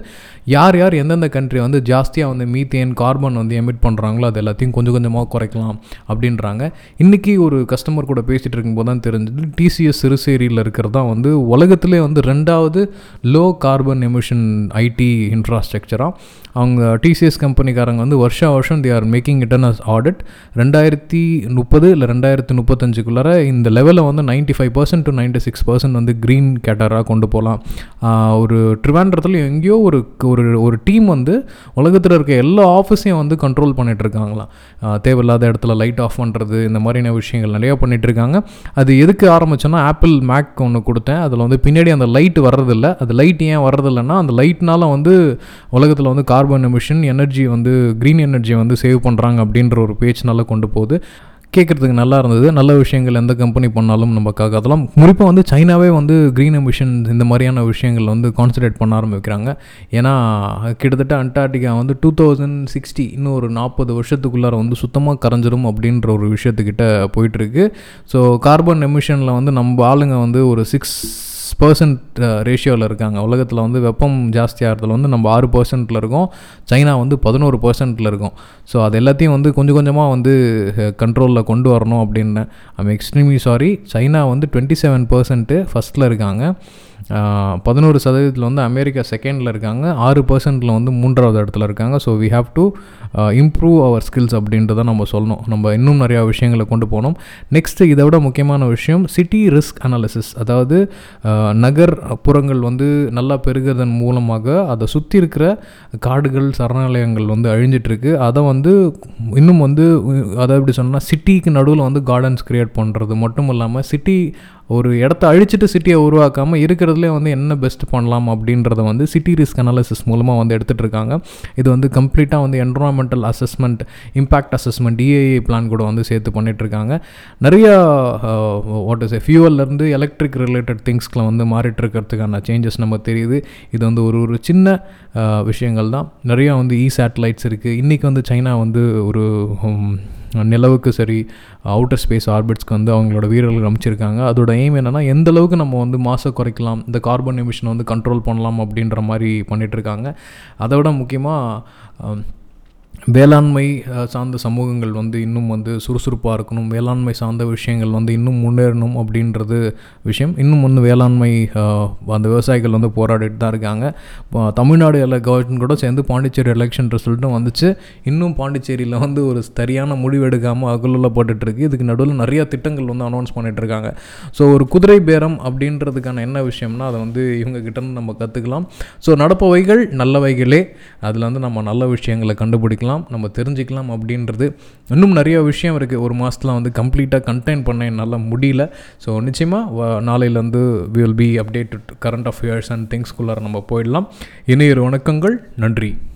யார் யார் எந்தெந்த கண்ட்ரி வந்து ஜாஸ்தியாக வந்து மீத்தேன் கார்பன் வந்து எமிட் பண்ணுறாங்களோ அது எல்லாத்தையும் கொஞ்சம் கொஞ்சமாக குறைக்கலாம் அப்படின்றாங்க. இன்றைக்கி ஒரு கஸ்டமர் கூட பேசிகிட்டு இருக்கும்போது தான் தெரிஞ்சது. டிசிஎஸ் சிறுசேரியில் இருக்கிறது தான் வந்து உலகத்திலே வந்து ரெண்டாவது லோ கார்பன் எமிஷன் ஐடி இன்ஃப்ராஸ்ட்ரக்சராக அவங்க டிசிஎஸ் கம்பெனிக்காரங்க வந்து வருஷா வருஷம் they are making it audit ரெண்டாயிரத்தி முப்பது இல்லை ரெண்டாயிரத்தி முப்பத்தஞ்சுக்குள்ளார இந்த லெவலில் வந்து ninety five percent to ninety six percent வந்து க்ரீன் கேட்டராக கொண்டு போகலாம் ஒரு ட்ரிவாண்டரத்தில் எங்கேயோ ஒரு ஒரு ஒரு டீம் வந்து உலகத்தில் இருக்க எல்லா ஆஃபீஸையும் வந்து கண்ட்ரோல் பண்ணிகிட்டு இருக்காங்களாம் தேவையில்லாத இடத்துல லைட் ஆஃப் பண்ணுறது இந்த மாதிரியான விஷயங்கள் நிறையா பண்ணிகிட்டு இருக்காங்க அது எதுக்கு ஆரம்பிச்சோன்னா ஆப்பிள் மேக் ஒன்று கொடுத்தேன். அதில் வந்து பின்னாடி அந்த லைட் வர்றதில்ல. அது லைட் ஏன் வர்றதில்லைன்னா அந்த லைட்னால வந்து உலகத்தில் வந்து கார்பன் எமிஷன் எனர்ஜி வந்து க்ரீன் எனர்ஜியை வந்து சேவ் பண்ணுறாங்க அப்படின்ற ஒரு பேச்சு நல்லா கொண்டு போகுது. கேட்குறதுக்கு நல்லா இருந்தது. நல்ல விஷயங்கள் எந்த கம்பெனி பண்ணாலும் நமக்காக அதெல்லாம் குறிப்பாக வந்து சைனாவே வந்து க்ரீன் எமிஷன் இந்த மாதிரியான விஷயங்கள் வந்து கான்சன்ட்ரேட் பண்ண ஆரம்பிக்கிறாங்க. ஏன்னா கிட்டத்தட்ட அண்டார்டிகா வந்து டூ தௌசண்ட் சிக்ஸ்டி இன்னும் ஒரு நாற்பது வருஷத்துக்குள்ளார வந்து சுத்தமாக கரைஞ்சிரும் அப்படின்ற ஒரு விஷயத்துக்கிட்ட போயிட்டுருக்கு ஸோ கார்பன் எமிஷனில் வந்து நம்ம ஆளுங்க வந்து ஒரு சிக்ஸ் பர்சன்ட் ரேஷியோவில் uh, இருக்காங்க. உலகத்தில் வந்து வெப்பம் ஜாஸ்தியாகிறதுல வந்து நம்ம ஆறு பர்சன்ட்டில் இருக்கோம். சைனா வந்து பதினோரு பர்சன்ட்டில் இருக்கும். ஸோ அது எல்லாத்தையும் வந்து கொஞ்சம் கொஞ்சமாக வந்து கண்ட்ரோலில் கொண்டு வரணும் அப்படின்னு. ஐம் எக்ஸ்ட்ரீம்லி சாரி சைனா வந்து டுவெண்ட்டி செவன் பர்சன்ட்டு ஃபஸ்ட்டில் இருக்காங்க. பதினோரு சதவீதத்தில் வந்து அமெரிக்கா செகண்டில் இருக்காங்க. ஆறு பர்சன்ட்டில் வந்து மூன்றாவது இடத்துல இருக்காங்க. So we have to improve our skills அப்படின்றத நம்ம சொல்லணும். நம்ம இன்னும் நிறையா விஷயங்களை கொண்டு போகணும். நெக்ஸ்ட்டு இதை விட முக்கியமான விஷயம் சிட்டி ரிஸ்க் அனாலிசிஸ் அதாவது நகர்ப்புறங்கள் நகர் புறங்கள் வந்து நல்லா பெருகிறதன் மூலமாக அதை சுற்றி இருக்கிற காடுகள் சரணாலயங்கள் வந்து அழிஞ்சிட்ருக்கு அதை வந்து இன்னும் வந்து அதை எப்படி சொன்னால் சிட்டிக்கு நடுவில் வந்து கார்டன்ஸ் க்ரியேட் பண்ணுறது மட்டும் இல்லாமல் சிட்டி ஒரு இடத்த அழிச்சிட்டு சிட்டியை உருவாக்காமல் இருக்கிறதுலே வந்து என்ன பெஸ்ட் பண்ணலாம் அப்படின்றத வந்து சிட்டி ரிஸ்க் அனாலிசிஸ் மூலமாக வந்து எடுத்துகிட்டு இருக்காங்க இது வந்து கம்ப்ளீட்டாக வந்து environmental assessment impact assessment DAA plan கூட வந்து சேர்த்து பண்ணிகிட்ருக்காங்க இருக்காங்க நிறைய வாட் இஸ் ஃபியூவல்லேருந்து எலக்ட்ரிக் ரிலேட்டட் திங்ஸ்க்குலாம் வந்து மாறிட்டு இருக்கிறதுக்கான சேஞ்சஸ் நம்ம தெரியுது. இது வந்து ஒரு ஒரு சின்ன விஷயங்கள் தான் நிறையா வந்து இ சேட்டலைட்ஸ் இருக்குது இன்றைக்கி வந்து சைனா வந்து ஒரு நிலவுக்கு சரி அவுட்டர் ஸ்பேஸ் ஆர்பிட்ஸ்க்கு வந்து அவங்களோட வீரர்கள் அமைச்சிருக்காங்க அதோட எய்ம் என்னென்னா எந்த அளவுக்கு நம்ம வந்து மாசை குறைக்கலாம் இந்த கார்பன் எமிஷனை வந்து கண்ட்ரோல் பண்ணலாம் அப்படின்ற மாதிரி பண்ணிகிட்ருக்காங்க இருக்காங்க. அதை விட முக்கியமாக வேளாண்மை சார்ந்த சமூகங்கள் வந்து இன்னும் வந்து சுறுசுறுப்பாக இருக்கணும். வேளாண்மை சார்ந்த விஷயங்கள் வந்து இன்னும் முன்னேறணும் அப்படின்றது விஷயம். இன்னும் வந்து வேளாண்மை அந்த விவசாயிகள் வந்து போராடிட்டு தான் இருக்காங்க. இப்போ தமிழ்நாடு எல்லா கவர்மெண்ட் கூட சேர்ந்து பாண்டிச்சேரி எலெக்ஷன் ரிசல்ட்டும் வந்துச்சு. இன்னும் பாண்டிச்சேரியில் வந்து ஒரு சரியான முடிவு எடுக்காமல் அகலுள்ள போட்டுட்ருக்கு. இதுக்கு நடுவில் நிறைய திட்டங்கள் வந்து அனௌன்ஸ் பண்ணிகிட்ருக்காங்க இருக்காங்க. ஸோ ஒரு குதிரை பேரம் அப்படின்றதுக்கான என்ன விஷயம்னா அதை வந்து இவங்க கிட்டேருந்து நம்ம கற்றுக்கலாம் ஸோ நடப்பவைகள் நல்லவைகளே. அதில் வந்து நம்ம நல்ல விஷயங்களை கண்டுபிடிக்கலாம். பண்ணலாம் நம்ம தெரிஞ்சுக்கலாம் அப்படின்றது இன்னும் நிறைய விஷயம் இருக்குது ஒரு மாதத்தில் வந்து கம்ப்ளீட்டாக கண்டெயின் பண்ண என்னால் முடியல. ஸோ நிச்சயமாக நாளையிலேருந்து will be update current affairs and திங்ஸ்குள்ளார நம்ம போயிடலாம். இணையர் வணக்கங்கள் நன்றி.